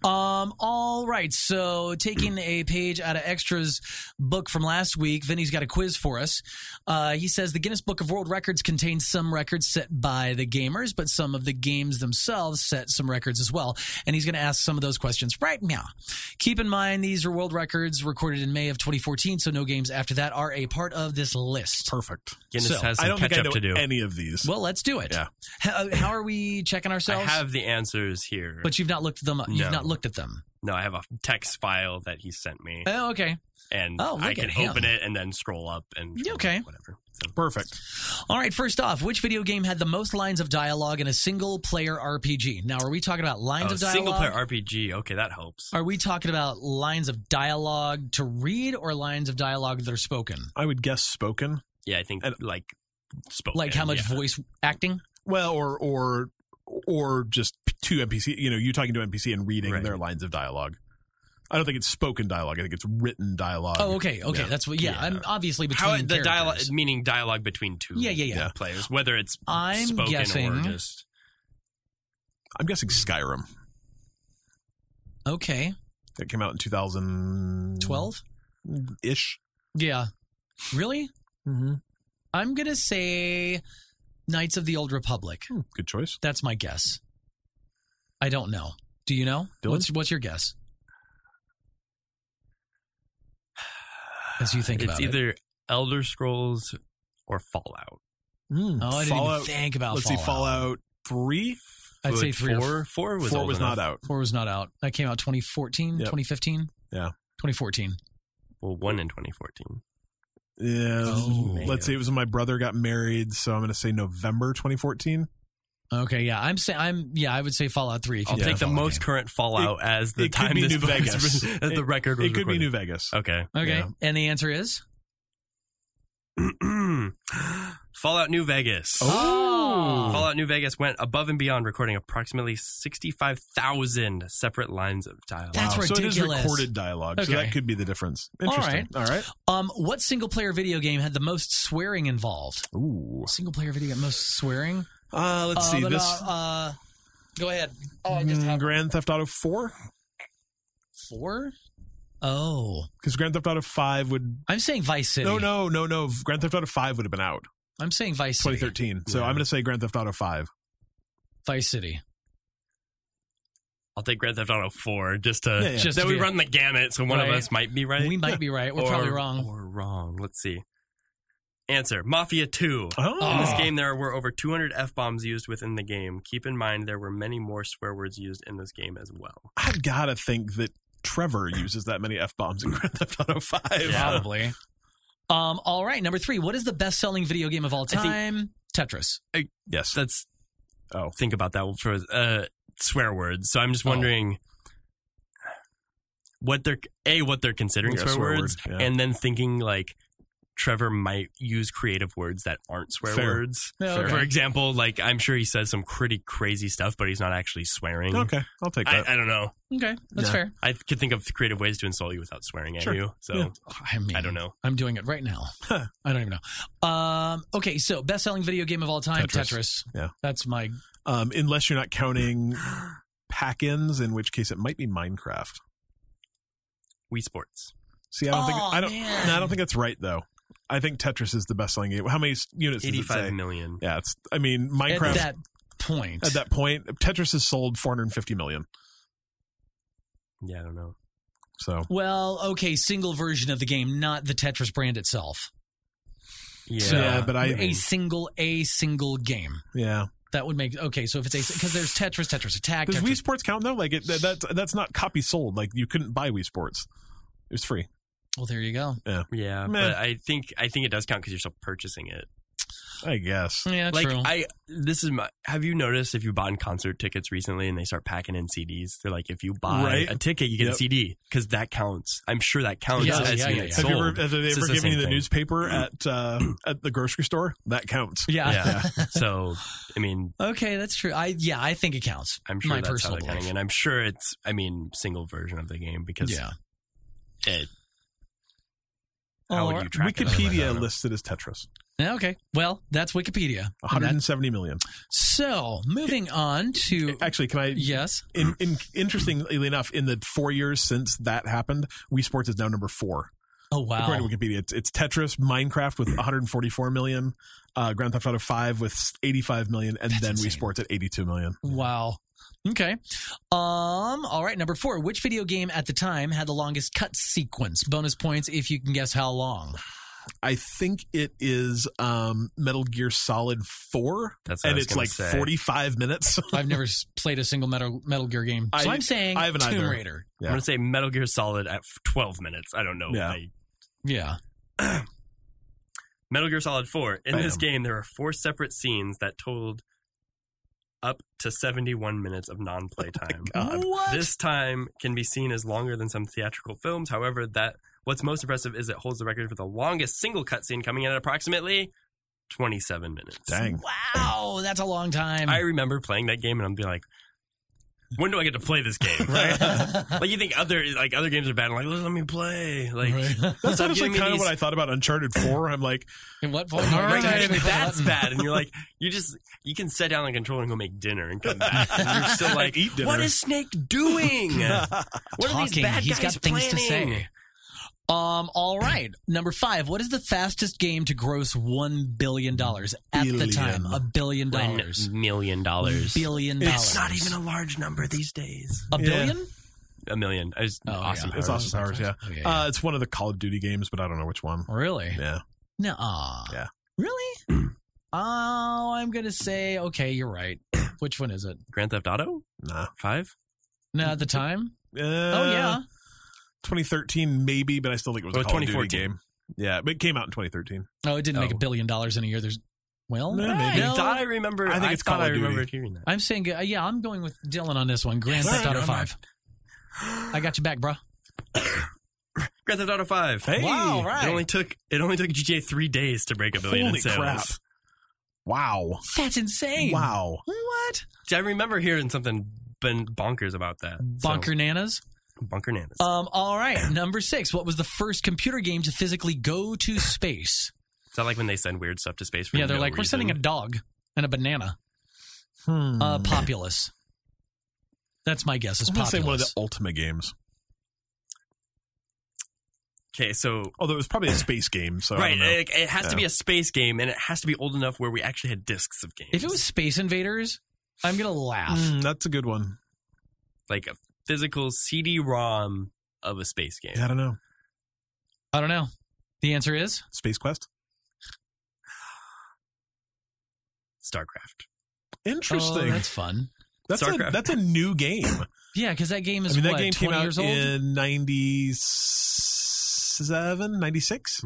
Um. All right. So, taking a page out of Extra's book from last week, Vinny's got a quiz for us. Uh, he says the Guinness Book of World Records contains some records set by the gamers, but some of the games themselves set some records as well. And he's going to ask some of those questions right now. Keep in mind these are world records recorded in May of 2014, so no games after that are a part of this list. Perfect. Guinness So, has I don't catch think I up know to do. any of these. Well, let's do it. Yeah. How, how are we checking ourselves? I have the answers here. but you've not looked them up. You've No. not looked at them. no, I have a text file that he sent me, Oh, okay. and oh, look I at can him. open it and then scroll up and Yeah, okay. whatever. So, Perfect. All right. First off, which video game had the most lines of dialogue in a single player RPG? Now, are we talking about lines oh, of dialogue? single player RPG. Okay, that helps. Are we talking about lines of dialogue to read or lines of dialogue that are spoken? I would guess spoken. Yeah, I think And- like spoken. Like how much yeah. voice acting? Well, or or or just to NPC. You know, you talking to NPC and reading Right. their lines of dialogue. I don't think it's spoken dialogue. I think it's written dialogue. Oh, okay, okay. Yeah. That's what. Yeah, Yeah. I'm obviously between How the dialogue, meaning dialogue between two Yeah, yeah, yeah. Yeah. players, whether it's I'm spoken guessing- or just. I'm guessing Skyrim. Okay, That came out in 2012 ish. Yeah, really? Mm-hmm. I'm gonna say Knights of the Old Republic. Good choice. That's my guess. I don't know. Do you know? Dylan? What's what's your guess? As you think it's about it. either Elder Scrolls or Fallout. Mm, Oh, I didn't Fallout. even think about. Fallout. Let's Fallout. see, Fallout Three. I'd say Would three or four. Four was Four was not out. Four was not out. That came out 2014, Yep. 2015. Yeah. 2014. Well, one in 2014. Yeah. Oh. let's see. It was when my brother got married, so I'm going to say November 2014. Okay, yeah, I'm saying I'm yeah, I would say Fallout 3. If you I'll take the Fallout most game. current Fallout as the it could time be this New Vegas. written- as the record was It could be. New Vegas. Okay. Okay, Yeah. and the answer is [clears throat] Fallout New Vegas. Oh. Fallout New Vegas went above and beyond, recording approximately 65,000 separate lines of dialogue. That's Wow. So it is ridiculous. recorded dialogue. So that could be the difference. Interesting. All right. Um, what single player video game had the most swearing involved? Ooh. Single player video game most swearing? Uh, let's Uh, see. but, this uh, uh, go ahead. Oh, I mm, Grand Theft Auto 4? four. Oh, Because Grand Theft Auto 5 would. I'm saying Vice City. No, no, no, no. Grand Theft Auto 5 would have been out I'm saying Vice City. 2013. So Yeah. I'm going to say Grand Theft Auto 5. Vice City. I'll take Grand Theft Auto 4 just to Yeah, yeah. Just that to we run the gamut, so one Right. of us might be right. We might be right. We're or, probably wrong. Or wrong. Let's see. Answer: Mafia 2. Oh. In this Oh. game, there were over 200 f bombs used within the game. Keep in mind, there were many more swear words used in this game as well. I've got to think that Trevor uses that many F bombs in Grand Theft Auto 5. Yeah. Probably. Um, all right, number three. What is the best selling video game of all I think- time? Tetris. Yes. That's Oh. think about that for uh, swear words. So I'm just Oh. wondering what they're a what they're considering Yeah, swear, swear words, word, yeah. and then thinking like Trevor might use creative words that aren't swear Fair. words. Yeah, For example, like I'm sure he says some pretty crazy stuff, but he's not actually swearing. Okay. I'll take that. I, I don't know. Okay, that's Yeah. fair. I could think of creative ways to insult you without swearing at you. So Yeah. I mean, I don't know. I'm doing it right now. [laughs] I don't even know. Um, okay, so best selling video game of all time, Tetris. Tetris. Yeah. That's my. um, unless you're not counting [gasps] pack ins, in which case it might be Minecraft. Wii Sports. See, I don't think I don't. No, I don't think that's right though. I think Tetris is the best selling game. How many units? Does it Eighty-five say? Yeah, it's. I mean, Minecraft At that point. at that point, Tetris has sold 450 million. Yeah, I don't know. So well, okay, single version of the game, not the Tetris brand itself. Yeah, So, Yeah, but I- a single a single game. yeah, That would make okay. So if it's a because there's Tetris, Tetris Attack, does Tetris, Wii Sports count though? Like it, that, that's that's not copy sold. Like you couldn't buy Wii Sports. It was free. Well, there you go. yeah, Meh. but I think I think it does count because you're still purchasing it. I guess. Yeah, like true. I, this is my. Have you noticed if you bought concert tickets recently and they start packing in CDs? They're like, if you buy Right. a ticket, you get Yep. a CD because that counts. I'm sure that counts Yeah, as yeah, yeah, units yeah. Have you ever have they It's ever just the given you the thing. newspaper at uh, [clears throat] at the grocery store? That counts. yeah. [laughs] so, I mean, okay, that's true. I yeah, I think it counts. I'm sure My that's how personal they're counting, and I'm sure it's. I mean, single version of the game because Yeah. it. How would you track Wikipedia don't know. listed as Tetris. Okay. Well, that's Wikipedia. And that- 170 million. So moving on to Actually, can I? yes. In, in, interestingly enough, in the four years since that happened, Wii Sports is now number four. Oh wow. According to Wikipedia, it's, it's Tetris, Minecraft with 144 million, uh, Grand Theft Auto 5 with 85 million, and That's then insane. Wii Sports at 82 million. Wow. Okay. Um. All right. Number four. Which video game at the time had the longest cut sequence? Bonus points if you can guess how long. I think it is um, Metal Gear Solid 4, That's what I and was it's like say. 45 minutes. [laughs] I've never played a single Metal Metal Gear game, so I- I'm saying I haven't Tomb either. Raider. Yeah. I'm gonna say Metal Gear Solid at 12 minutes. I don't know. Yeah. I- [clears throat] Yeah. Metal Gear Solid 4. In this game, there are four separate scenes that totaled up to 71 minutes of non-play oh time. God. Uh, what? This time can be seen as longer than some theatrical films. However, that what's most impressive is it holds the record for the longest single cutscene, coming in at approximately 27 minutes. Dang. Wow, that's a long time. I remember playing that game and I'm be like, when do I get to play this game? [laughs] Right? like you think other like other games are bad. I'm like, let me play. Like Right. [laughs] That's stop honestly kind of these- what I thought about Uncharted 4. I'm like, At what point? All Right, right. you think that's bad, and you're like, you just you can set down on the controller and go make dinner and come back, and you're still [laughs] like, Eat dinner. what is Snake doing? what are these Talking. bad He's guys got things to planning? say. Um. All right. Number five. What is the fastest game to gross one billion dollars at the time? A billion One dollars. million dollars. Billion It's. Not even a large number these days. a Yeah. billion. A million. It's Oh, awesome. yeah. it's powers. Austin Powers, yeah. Oh, yeah, yeah. Uh, it's one of the Call of Duty games, but I don't know which one. Really? Yeah. No. ah. Yeah. Really? [clears throat] oh, I'm gonna say okay. You're right. [clears throat] Which one is it? Grand Theft Auto Nah. Five. No, at the time. Uh, oh yeah. 2013 maybe, but I still think it was Oh, a Call of Duty 2014. game. Yeah, but it came out in 2013. Oh, it didn't make a Oh. billion dollars in a year. There's well, No, maybe. I no. thought I remember. I think it's thought Call of I Duty. hearing that. I'm saying uh, yeah. I'm going with Dylan on this one. Grand Yes. Theft Auto Right. Five. I got you back, bro. [coughs] Grand Theft Auto Five. Hey, Wow, right. It only took it only took GTA three days to break a billion Holy in sales. crap. Wow. That's insane. Wow. What? See, I remember hearing something ben- bonkers about that. So, Bonker nanas. Bunker nanas. Um. All right. [clears throat] Number six. What was the first computer game to physically go to space? Is that like when they send weird stuff to space? For yeah, they're no like, we're sending a dog and a banana. Hmm. Uh, Populous. That's my guess. Is I'm going say one of the Populous. Ultima games. Okay, so Although it was probably a space game, so I right, don't know. it, it has to be a space game, and it has to be old enough where we actually had discs of games. If it was Space Invaders, I'm gonna laugh. Mm, that's a good one. like a physical CD-ROM of a space game, Yeah, I don't know. I don't know. The answer is Space Quest. StarCraft. Interesting. Oh, that's fun. that's a that's a new game. Yeah, because that game is I is mean, that what game came out years old. in 97, 96.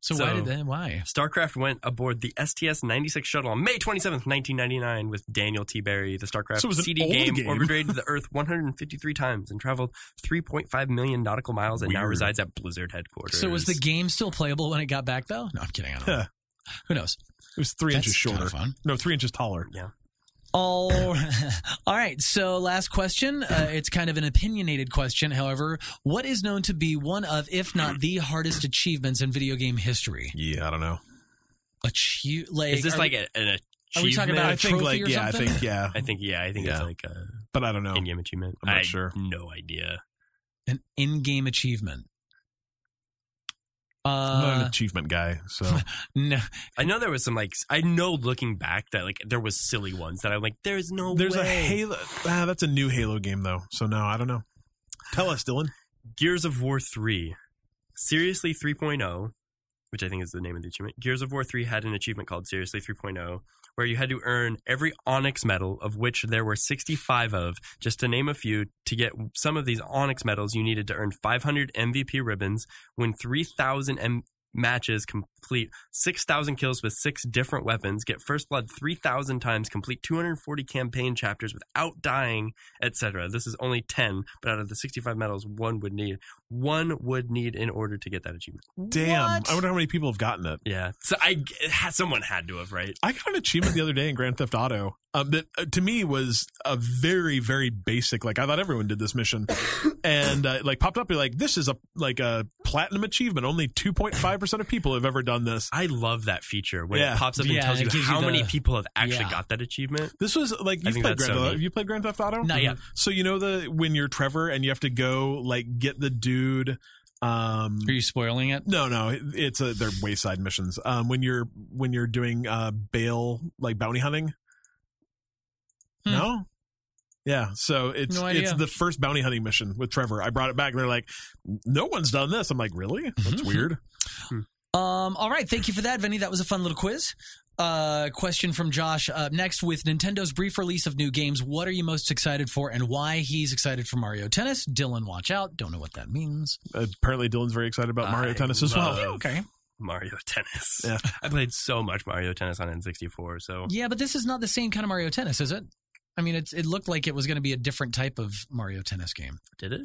So, Yeah. why so- did that? Why? StarCraft went aboard the STS-96 shuttle on May 27th, 1999 with Daniel T. Barry. The StarCraft So it was an CD game, game. orbited the [laughs] Earth 153 times and traveled 3.5 million nautical miles and now resides at Blizzard headquarters. So was the game still playable when it got back though? No, I'm kidding. I don't know. Who knows? It was three That's inches kinda shorter. fun. No, three inches taller. All, [laughs] all right. So, last question. Uh, it's kind of an opinionated question. However, what is known to be one of, if not the hardest achievements in video game history? Yeah, I don't know. Achieve like Is this are- like a, an achievement? Are we talking about I a think trophy like or yeah, I think yeah, [laughs] I think yeah, I think Yeah. it's like a but I don't know. in-game achievement. I'm not I sure. No idea. an in-game achievement? I'm not an Uh, achievement guy, so [laughs] no. I know there was some like I know looking back that like there was silly ones that I'm like there's no there's a. Halo. Ah, that's a new Halo game though, so no, I don't know. Tell us, Dylan. Gears of War 3. Seriously 3.0, which I think is the name of the achievement. Gears of War 3 had an achievement called Seriously 3.0, where you had to earn every Onyx medal, of which there were 65 of. Just to name a few, to get some of these Onyx medals, you needed to earn 500 MVP ribbons, win 3,000 M- matches, complete 6,000 kills with six different weapons, get First Blood 3,000 times, complete 240 campaign chapters without dying, etc. This is only 10, but out of the 65 medals, one would need one would need in order to get that achievement. Damn, What? I wonder how many people have gotten it. Yeah, so I had, someone had to have right. I got an achievement the other day in Grand Theft Auto um, that uh, to me was a very very basic. Like I thought everyone did this mission, [coughs] and uh, like popped up. You're like, this is a like a platinum achievement. Only 2.5 percent of people have ever done this. I love that feature when Yeah. it pops up Yeah, and tells it you gives you how many people have actually yeah. got that achievement. This was like you've played Grand so Theft. Have you played Grand Theft Auto? Not yet. So you know the when you're Trevor and you have to go like get the dude. Um, Are you spoiling it? no, no, it's a they're wayside missions. Um, when you're when you're doing uh bail like bounty hunting. Hmm. No. Yeah, so it's No it's the first bounty hunting mission with Trevor. I brought it back. They're like, no one's done this. I'm like, really? That's weird. Um, all right, thank you for that, Vinny. That was a fun little quiz. Uh, question from Josh. Uh, next, with Nintendo's brief release of new games, what are you most excited for, and why he's excited for Mario Tennis? Dylan, watch out. Don't know what that means. Apparently, Dylan's very excited about Mario I Tennis as well. Okay. Mario Tennis. Yeah. [laughs] I played so much Mario Tennis on N64. So Yeah, but this is not the same kind of Mario Tennis, is it? I mean, it's it looked like it was going to be a different type of Mario Tennis game. did it?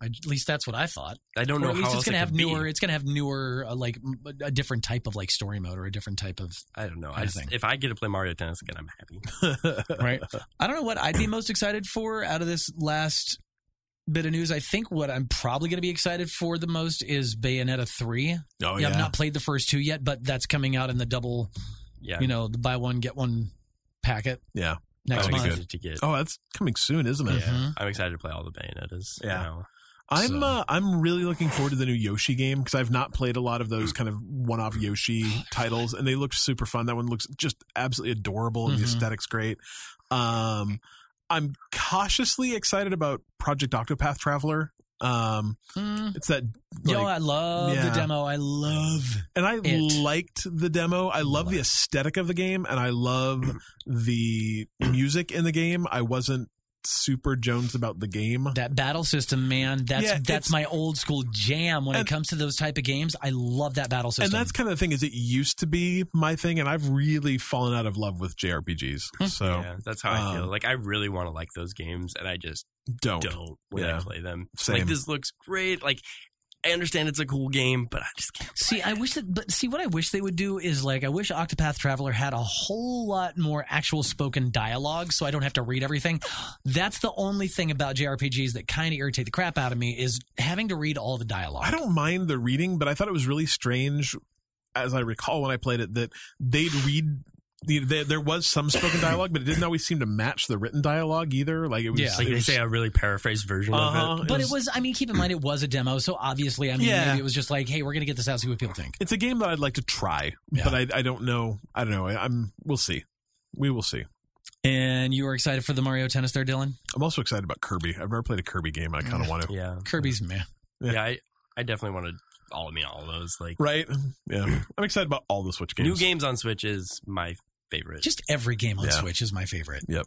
I, at least that's what I thought. I don't Or know at how it's else gonna have be. newer. It's gonna have newer, uh, like a different type of like story mode or a different type of I don't know. I just, if I get to play Mario Tennis again, I'm happy. [laughs] right. I don't know what I'd be most excited for out of this last bit of news. I think what I'm probably going to be excited for the most is Bayonetta three. Oh yeah, I've not played the first two yet, but that's coming out in the double, Yeah, you know, the buy one get one packet Yeah. Next I'm That'll month. to get. Oh, that's coming soon, isn't it? Mhm. I'm excited to play all the Bayonettas. Yeah. now. I'm So- uh, I'm really looking forward to the new Yoshi game because I've not played a lot of those kind of one-off Yoshi [laughs] titles, and they look super fun. That one looks just absolutely adorable, and the Mhm. aesthetic's great. Um, I'm cautiously excited about Project Octopath Traveler. Um, Mm. it's that, Yo, like- I love yeah. the demo. I love. and I it. liked the demo. I love the aesthetic of the game, and I love [clears throat] the music in the game. I wasn't super jones about the game. That battle system, man, that's Yeah, that's my old school jam when it comes to those type of games. I love that battle system. And that's kind of the thing is it used to be my thing, and I've really fallen out of love with JRPGs. Hmm. So yeah, that's how I feel. um, Like I really want to like those games, and I just don't. don't when I play them. Same. Like this looks great. Like I understand it's a cool game, but I just can't. See, I wish that, but see, what I wish they would do is like, I wish Octopath Traveler had a whole lot more actual spoken dialogue, so I don't have to read everything. [gasps] That's the only thing about JRPGs that kind of irritate the crap out of me is having to read all the dialogue. I don't mind the reading, but I thought it was really strange, as I recall when I played it, that they'd read. The- There, there was some spoken dialogue, but it didn't always seem to match the written dialogue either. Like it was, Yeah. Like it they was- say a really paraphrased version Uh-huh. of it. But it was, I mean, keep in mind, it was a demo, so obviously, I mean, Yeah. maybe it was just like, hey, we're going to get this out, and see what people think. It's a game that I'd like to try, Yeah. but I, I don't know. I don't know. I, I'm. We'll see. We will see. And you are excited for the Mario Tennis there, Dylan? I'm also excited about Kirby. I've never played a Kirby game. I kind of want to. Yeah, Kirby's meh. Yeah. yeah. I, I definitely wanted all of me, all of those. Like Right? Yeah. I'm excited about all the Switch games. new games on Switch is my favorite. Just every game on Yeah. Switch is my favorite. Yep.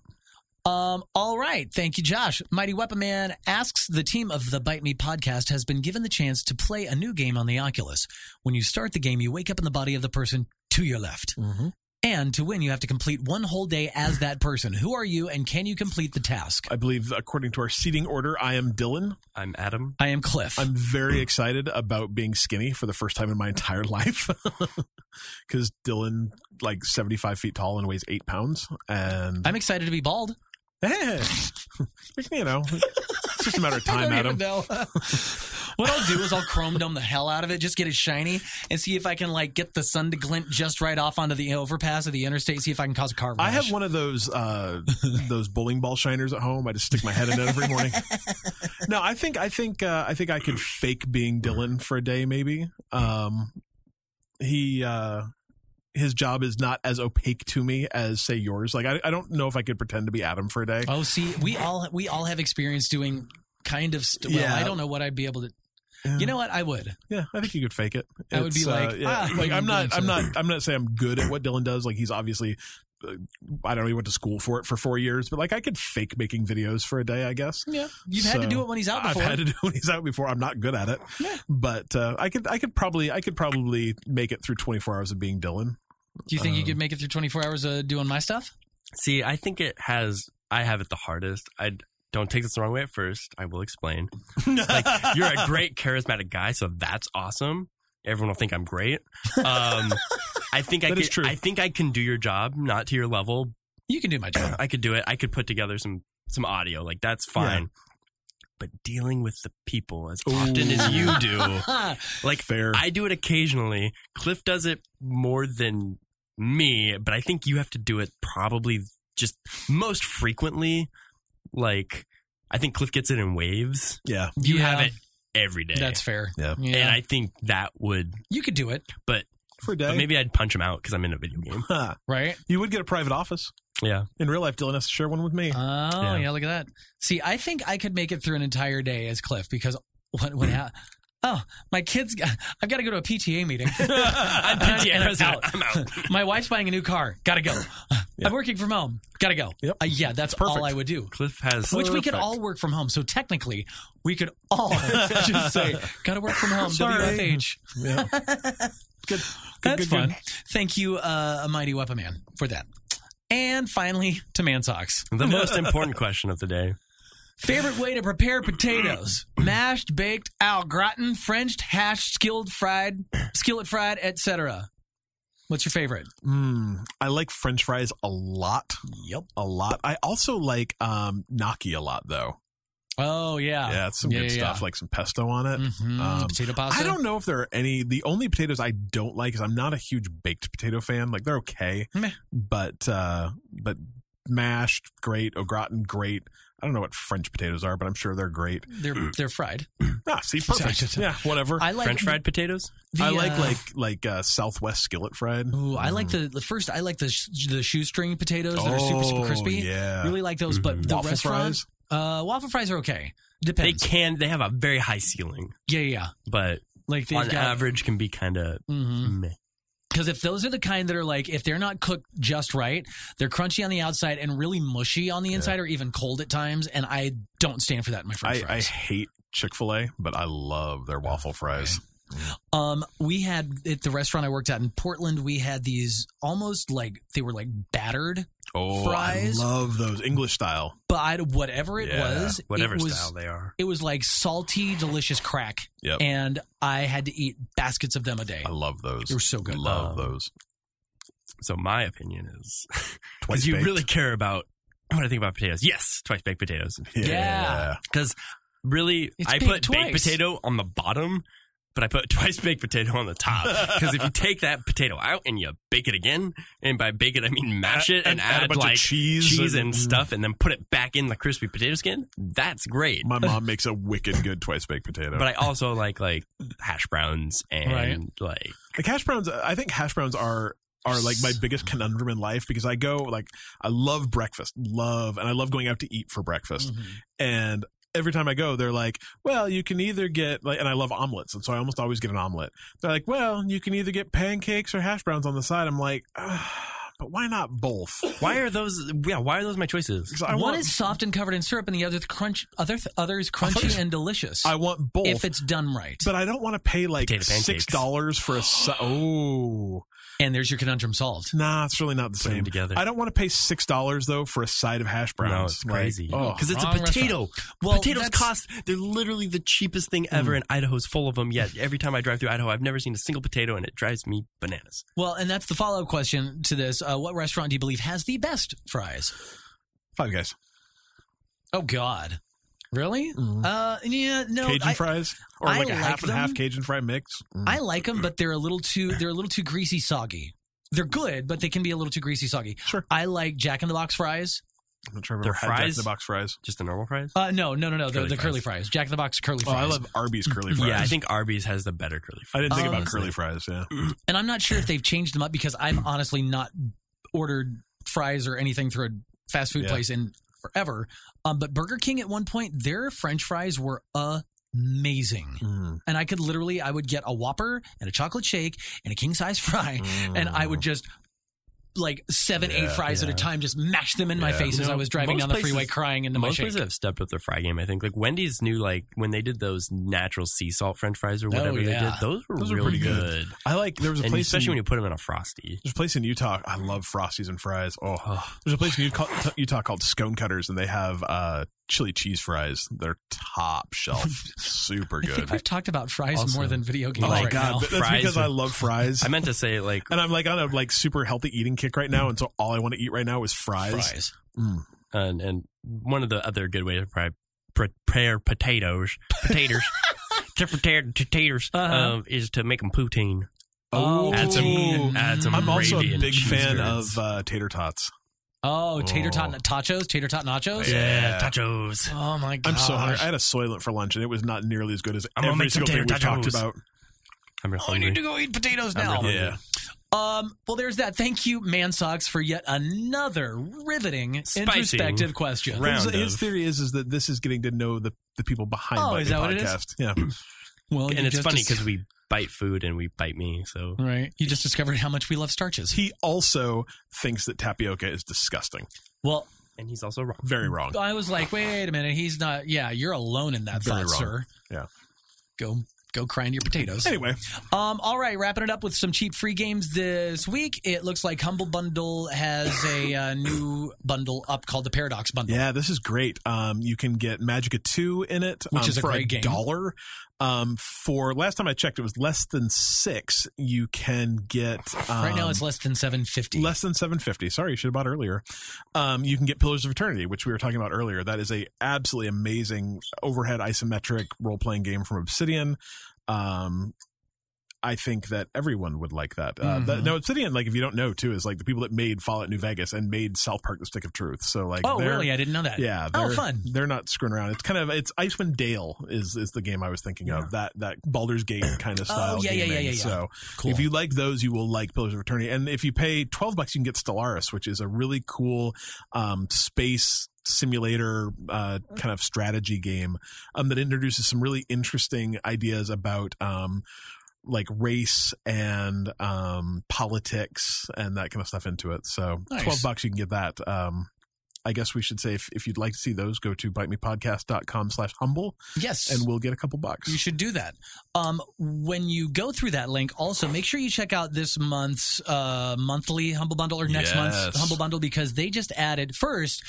Um, all right. Thank you, Josh. Mighty Weapon Man asks the team of the Byte Me podcast has been given the chance to play a new game on the Oculus. When you start the game, you wake up in the body of the person to your left. Mhm. And to win, you have to complete one whole day as that person. Who are you and can you complete the task? I believe, according to our seating order, I am Dylan. I'm Adam. I am Cliff. I'm very excited about being skinny for the first time in my entire [laughs] life. [laughs] Because Dylan, like 75 feet tall and weighs eight pounds. And, I'm excited to be bald. hey, [laughs] you know, it's just a matter of I time, don't Adam. What I'll do is I'll chrome dome the hell out of it, just get it shiny, and see if I can like get the sun to glint just right off onto the overpass of the interstate. See if I can cause a car crash. I have one of those uh, [laughs] those bowling ball shiners at home. I just stick my head in it every morning. [laughs] no, I think I think uh, I think I could fake being Dylan for a day, maybe. Um, he uh, his job is not as opaque to me as say yours. Like I, I don't know if I could pretend to be Adam for a day. Oh, see, we all we all have experience doing kind of. St- well, Yeah. I don't know what I'd be able to. You know what? I would. Yeah, I think you could fake it. I would be It's, like, uh, yeah, ah, like I'm I'm not, I'm not, [laughs] I'm not saying I'm good at what Dylan does. Like he's obviously, uh, I don't know, he went to school for it for four years, but like I could fake making videos for a day, I guess. Yeah, you've had to do it when he's out before. I've had to [laughs] do it when he's out before. I'm not good at it, Yeah. but uh, I could, I could probably, I could probably make it through 24 hours of being Dylan. do you think you um, could make it through 24 hours of doing my stuff? See, I think it has. I have it the hardest. I don't take this the wrong way at first. I will explain. Like you're a great [laughs] charismatic guy, so that's awesome. Everyone will think I'm great. Um, I think I could. I think I can do your job, not to your level. You can do my job. I could do it. I could put together some some audio. Like that's fine. But dealing with the people as often as you do, [laughs] like Fair. I do it occasionally. Cliff does it more than me, but I think you have to do it probably just most frequently. Like I think Cliff gets it in waves. yeah, You Yeah, have it every day. That's fair. Yeah. yeah. And I think that would, you could do it, but, for a day. but maybe I'd punch him out because I'm in a video game. Huh. right? you would get a private office Yeah. in real life. Dylan has to share one with me. Oh, yeah. Yeah. look at that. See, I think I could make it through an entire day as Cliff because what what [clears throat] ha- Oh, my kids! got- [laughs] I've got to go to a PTA meeting. [laughs] I'm [laughs] PTA out. I'm out. My wife's buying a new car. Gotta go. I'm working from home. Gotta go. Yep. Uh, yeah, that's Perfect. all I would do. Cliff has. Which we could all work from home. So technically, we could all just say, "Gotta work from home." Sorry. WFH. Yeah. good. That's good, fun. good. Thank you, uh, a mighty weapon man, for that. And finally, to Man Socks. the most important question of the day. Favorite way to prepare potatoes: mashed, baked, au gratin, Frenched, hashed, skilled, fried, skillet fried, etc. What's your favorite? Mm, I like French fries a lot, Yep. a lot. I also like um, gnocchi a lot, though. Oh yeah. Yeah, it's some Yeah, good yeah, stuff, yeah. like some pesto on it. Mhm. Um, Potato pasta. I don't know if there are any. The only potatoes I don't like is I'm not a huge baked potato fan. Like they're okay, Meh. but uh, but mashed, great. Au gratin, great. I don't know what French potatoes are, but I'm sure they're great. They're [clears throat] they're fried. [clears throat] Ah, see, perfect. [laughs] yeah, whatever. I, I like French fried potatoes. the, like uh, like like uh, Southwest skillet fried. Ooh, I like the the first. I like the sh- the shoestring potatoes that are super super Oh, crispy. Yeah, Really like those, but the waffle restaurant fries. uh, waffle fries are okay. Depends. They can. They have a very high ceiling, yeah, yeah, yeah. but Like they've on got average can be kind of Mhm. Because if those are the kind that are like, if they're not cooked just right, they're crunchy on the outside and really mushy on the inside, or even cold at times. And I don't stand for that in my French I, I hate Chick Fil A, but I love their waffle fries. Um, we had at the restaurant I worked at in Portland, we had these almost like they were like battered, Oh, Fries. I love those English style. but I, whatever it Yeah, was, Whatever it was, style they are. It was like salty, delicious crack, Yep, and I had to eat baskets of them a day. I love those. They were so good. I love Um, those. So my opinion is, [laughs] Twice because you really care about what I think about potatoes. Yes, twice baked potatoes. Yeah. Because really, It's I put twice. baked potato on the bottom, but I put [laughs] twice baked potato on the top. [laughs] Because if you take that potato out and you bake it again, and by bake it I mean mash it and, add, add, a bunch like of cheese, cheese and stuff, and then put it back in the crispy potato skin, that's great. My mom [laughs] makes a wicked good twice baked potato. But I also like like hash browns and Right. like like hash browns, I think hash browns are are like my biggest conundrum in life because I go like I love breakfast, love, and I love going out to eat for breakfast. Mhm. And every time I go, they're like, "Well, you can either get like," and I love omelets, and so I almost always get an omelet. They're like, "Well, you can either get pancakes or hash browns on the side." I'm like, ah, but why not both? [laughs] why are those? Yeah, why are those my choices? 'Cause I One want, is soft and covered in syrup, and the other crunch. Other other is crunchy Others- and delicious. I want both. if it's done right. but I don't want to pay like Potato pancakes. six dollars for a. Si- oh, and there's your conundrum solved. nah, it's really not the Put 'em same. together. I don't want to pay six dollars though for a side of hash browns. No, it's Like, crazy. oh, Because it's a wrong potato. Well, Potatoes that's- cost, they're literally the cheapest thing ever, Mm. and Idaho's full of them. Yet every time I drive through Idaho, I've never seen a single potato, and it drives me bananas. Well, and that's the follow up question to this. Uh, what restaurant do you believe has the best fries? Five Guys. Oh God, really? Uh, yeah, no. Cajun I, fries or I like a like half and half Cajun fry mix. Mm. I like them, but they're a little too. They're a little too greasy, soggy. They're good, but they can be a little too greasy, soggy. Sure. I like Jack in the Box fries. I'm not sure if I've Their Jack in the Box fries. Just the normal fries? Uh, no, no, no, no. The, Curly the curly fries. fries. Jack in the Box curly fries. Oh. I love Arby's curly fries. Yeah, I think Arby's has the better curly I fries. didn't think Um, about curly fries. Yeah, and I'm not sure if they've changed them up because I've honestly not ordered fries or anything through a fast food Yeah. place in forever. Um, but Burger King at one point, their French fries were amazing, Mm. and I could literally, I would get a Whopper and a chocolate shake and a king size fry, and I would just. Like seven, eight Yeah, fries at a time, just mash them in my face You as know, I was driving most down the places- freeway crying into my Most shake. places have stepped up their fry game. I think like Wendy's new like when they did those natural sea salt French fries or whatever they Oh, yeah. did. Those were Those are really pretty good. good. I like. There was a And place, especially in, when you put them in a frosty. there's a place in Utah. I love frosties and fries. Oh, Oh, there's a place in Utah, Utah called Scone Cutters, and they have uh, chili cheese fries. They're top shelf, [laughs] super I think good. we've talked about fries Also- more than video games Oh my right god, now. that's Fries because I love fries. I meant to say like and I'm like on a like super healthy eating kick right now, and so all I want to eat right now is fries. Fries. Mm. and and one of the other good ways to pre- prepare potatoes, potatoes, [laughs] to prepare potatoes Uh-huh. um, is to make them poutine. Oh, Add some, add some. I'm also a big fan curds. of uh, tater tots. Oh, tater tot Oh. tachos, tater tot nachos. Yeah. tachos. Oh my god! I'm so hungry. I had a soylent for lunch, and it was not nearly as good as I'm gonna every make some single thing tater we've talked tachos. about. I'm real Oh, I hungry. need to go eat potatoes I'm now. Yeah. Um. Well, there's that. Thank you, Man Socks, for yet another riveting, Spicy. introspective question. Round His, his of- theory is is that this is getting to know the, the people behind Oh, Bite is Me that what it is? podcast. Yeah, Well, you and it's just funny dis- because we bite food and we bite me. So right, you just discovered how much we love starches. he also thinks that tapioca is disgusting. Well, and he's also wrong. Very wrong. I was like, wait a minute, he's not. Yeah, you're alone in that Very thought, wrong. sir. Yeah. Go Go cry into your potatoes. Anyway, Um, all right, wrapping it up with some cheap free games this week. It looks like Humble Bundle has a uh, new bundle up called the Paradox Bundle. yeah, this is great. Um, you can get Magicka 2 in it, Which um, is a for great game. dollar. Um, for last time I checked, it was less than six. You can get um, right now, it's less than seven fifty. less than 750 sorry you should have bought earlier um, you can get pillars of eternity which we were talking about earlier that is a absolutely amazing overhead isometric role-playing game from obsidian um, I think that everyone would like that. Uh, Mhm. that- No, Obsidian, like if you don't know, too, is like the people that made Fallout New Vegas and made South Park: The Stick of Truth. So like, Oh, really? I didn't know that. Yeah. Oh, they're- fun. They're not screwing around. It's kind of it's Icewind Dale is is the game I was thinking of. That that Baldur's Gate [clears throat] kind of style. Oh, yeah, yeah, yeah, yeah, yeah. So Cool. if you like those, you will like Pillars of Eternity. And if you pay twelve bucks, you can get Stellaris, which is a really cool um, space simulator uh, kind of strategy game um, that introduces some really interesting ideas about um, like race and um, politics and that kind of stuff into it. So Nice. twelve bucks, you can get that. Um, I guess we should say if, if you'd like to see those, go to bytemepodcast.com slash humble yes, and we'll get a couple bucks. You should do that. Um, when you go through that link, also make sure you check out this month's uh, monthly Humble Bundle or next month's Humble Bundle because they just added first.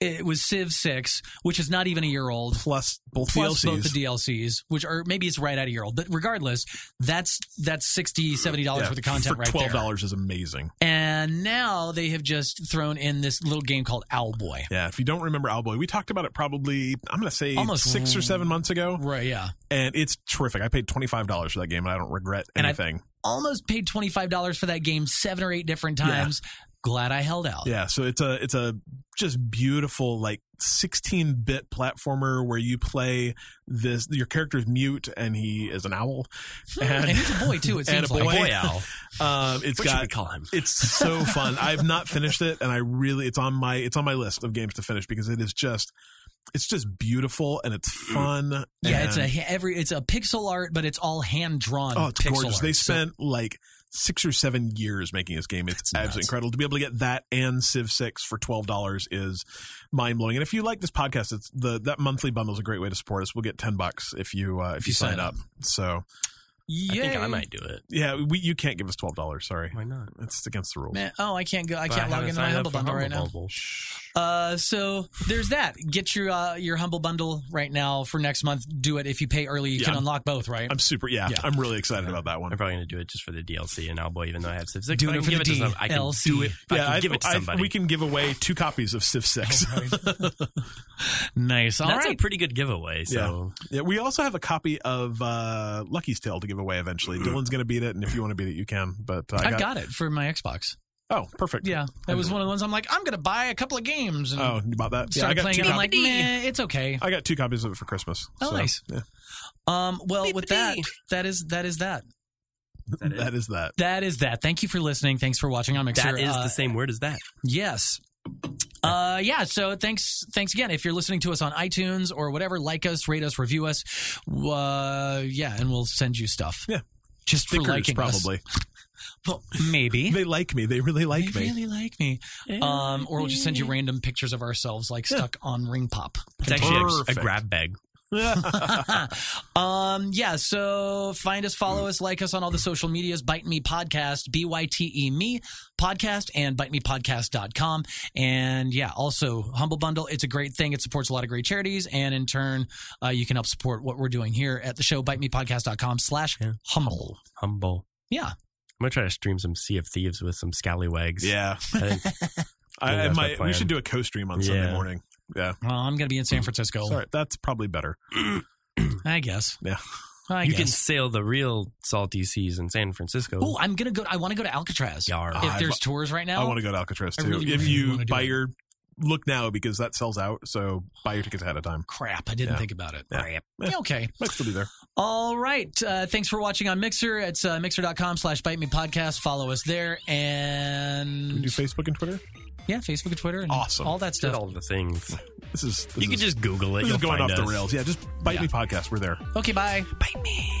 It was Civ Six, which is not even a year old. Plus both Plus DLCs. both the DLCs, which are maybe it's right out a year old, but regardless, that's that's 60 70 dollars Yeah, worth of content for right twelve there. dollars is amazing. And now they have just thrown in this little game called Owlboy. Yeah, if you don't remember Owlboy, we talked about it probably I'm going to say Almost- six or seven months ago, Right? Yeah. and it's terrific. I paid twenty five dollars for that game, and I don't regret And I- anything. Almost paid twenty five dollars for that game seven or eight different times. Glad I held out. Yeah, so it's a it's a just beautiful like 16 bit platformer where you play this. Your character's mute and he is an owl, And, he's a boy too. It [laughs] and seems a like. boy. Boy owl. Um, it's What should got we call him? it's so fun. I've not finished it, and I really it's on my it's on my list of games to finish because it is just it's just beautiful and it's fun. Yeah, it's a every it's a pixel art, but it's all hand drawn. oh, it's pixel gorgeous. Art. They So- spent like six or seven years making this game. It's That's absolutely nuts. incredible to be able to get that and Civ Six for twelve dollars is mind blowing. And if you like this podcast, it's the that monthly bundle is a great way to support us. We'll get ten bucks if you uh, if, you, sign, up. So I think I might do it. yeah, we you can't give us twelve dollars. Sorry, Why not? it's against the rules. Man, oh, I can't go. I But can't log haven't into my signed up Humble for Bundle right now. Bundle. Uh, so there's that. Get your uh, your Humble Bundle right now for next month. Do it if you pay early. You Yeah, can I'm- unlock both, right? I'm super. Yeah, Yeah. I'm really excited about that one. I'm probably going to do it just for the DLC and Owlboy, even though I have Civ 6. Doing but I it can for give the it to some, I can do it. I yeah, can I- give it to I- somebody. we can give away two copies of Civ Six. [laughs] nice. All That's right. a pretty good giveaway. So Yeah, we also have a copy of uh, Lucky's Tale to give away eventually. Dylan's going to beat it, and if you want to beat it, you can. But uh, I I got, it for my Xbox. oh, perfect. Yeah, that was one of the ones I'm like, I'm gonna buy a couple of games and Oh, you bought that? Yeah, I start got playing two. it. I'm copies. like, meh, it's okay. I got two copies of it for Christmas. Oh, so, nice. Yeah, Um, well, with that, Beep-a-dee. that is that is that. that it? that is that. That is that. Thank you for listening. Thanks for watching on Mixer. that is Uh, the same word as that. Yes. Uh, yeah. So thanks, thanks again. If you're listening to us on iTunes or whatever, like us, rate us, review us. Uh, yeah, and we'll send you stuff. Yeah. just for Stickers, liking us. probably. [laughs] Well, maybe They like me. They really like they me. really like me. Um, or we'll just send you random pictures of ourselves, like stuck on Ring Pop. It's actually a, a grab bag. [laughs] um, yeah. So find us, follow us, like us on all the social medias. Byte Me Podcast, B Y T E Me Podcast, and bytemepodcast.com. And yeah, also Humble Bundle. It's a great thing. It supports a lot of great charities, and in turn, uh, you can help support what we're doing here at the show. Bytemepodcast.com slash Yeah. humble. Humble. Yeah. I'm going to try to stream some Sea of Thieves with some scallywags. yeah. I think- [laughs] I, Yeah, I that's my might, we plan. should do a co-stream on Sunday Yeah. morning. Yeah. Well, I'm going to be in San Francisco. Sorry, that's probably better. [clears throat] I guess. Yeah. I you can sail the real salty seas in San Francisco. Oh, I'm gonna go. I want to go to Alcatraz. Yar. If I've- there's tours right now, I want to go to Alcatraz too. really, if really you buy it. your look now because that sells out, so buy your tickets ahead of time. crap. I didn't Yeah. think about it. Yeah. Yeah, okay. Might still be there. All right. Uh, thanks for watching on Mixer. It's uh, mixer.com slash bite me podcast. Follow us there. We And do Facebook and Twitter. Yeah, Facebook and Twitter and Awesome. all that Did stuff. all the things. [laughs] This is this You is, can just Google it. this You'll is going find off the rails. Yeah, just bite Yeah. me podcast. We're there. Okay, bye. Bite me.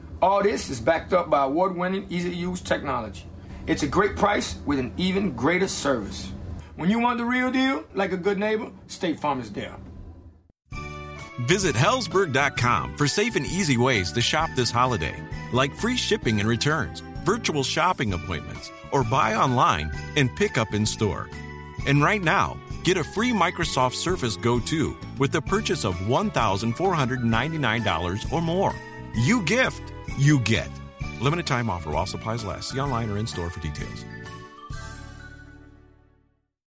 All this is backed up by award winning, easy to use technology. It's a great price with an even greater service. When you want the real deal, like a good neighbor, State Farm is there. Visit Hellsberg.com for safe and easy ways to shop this holiday, like free shipping and returns, virtual shopping appointments, or buy online and pick up in store. And right now, get a free Microsoft Surface Go 2 with the purchase of $1,499 or more. You gift, you get. Limited time offer while supplies last. See online or in store for details.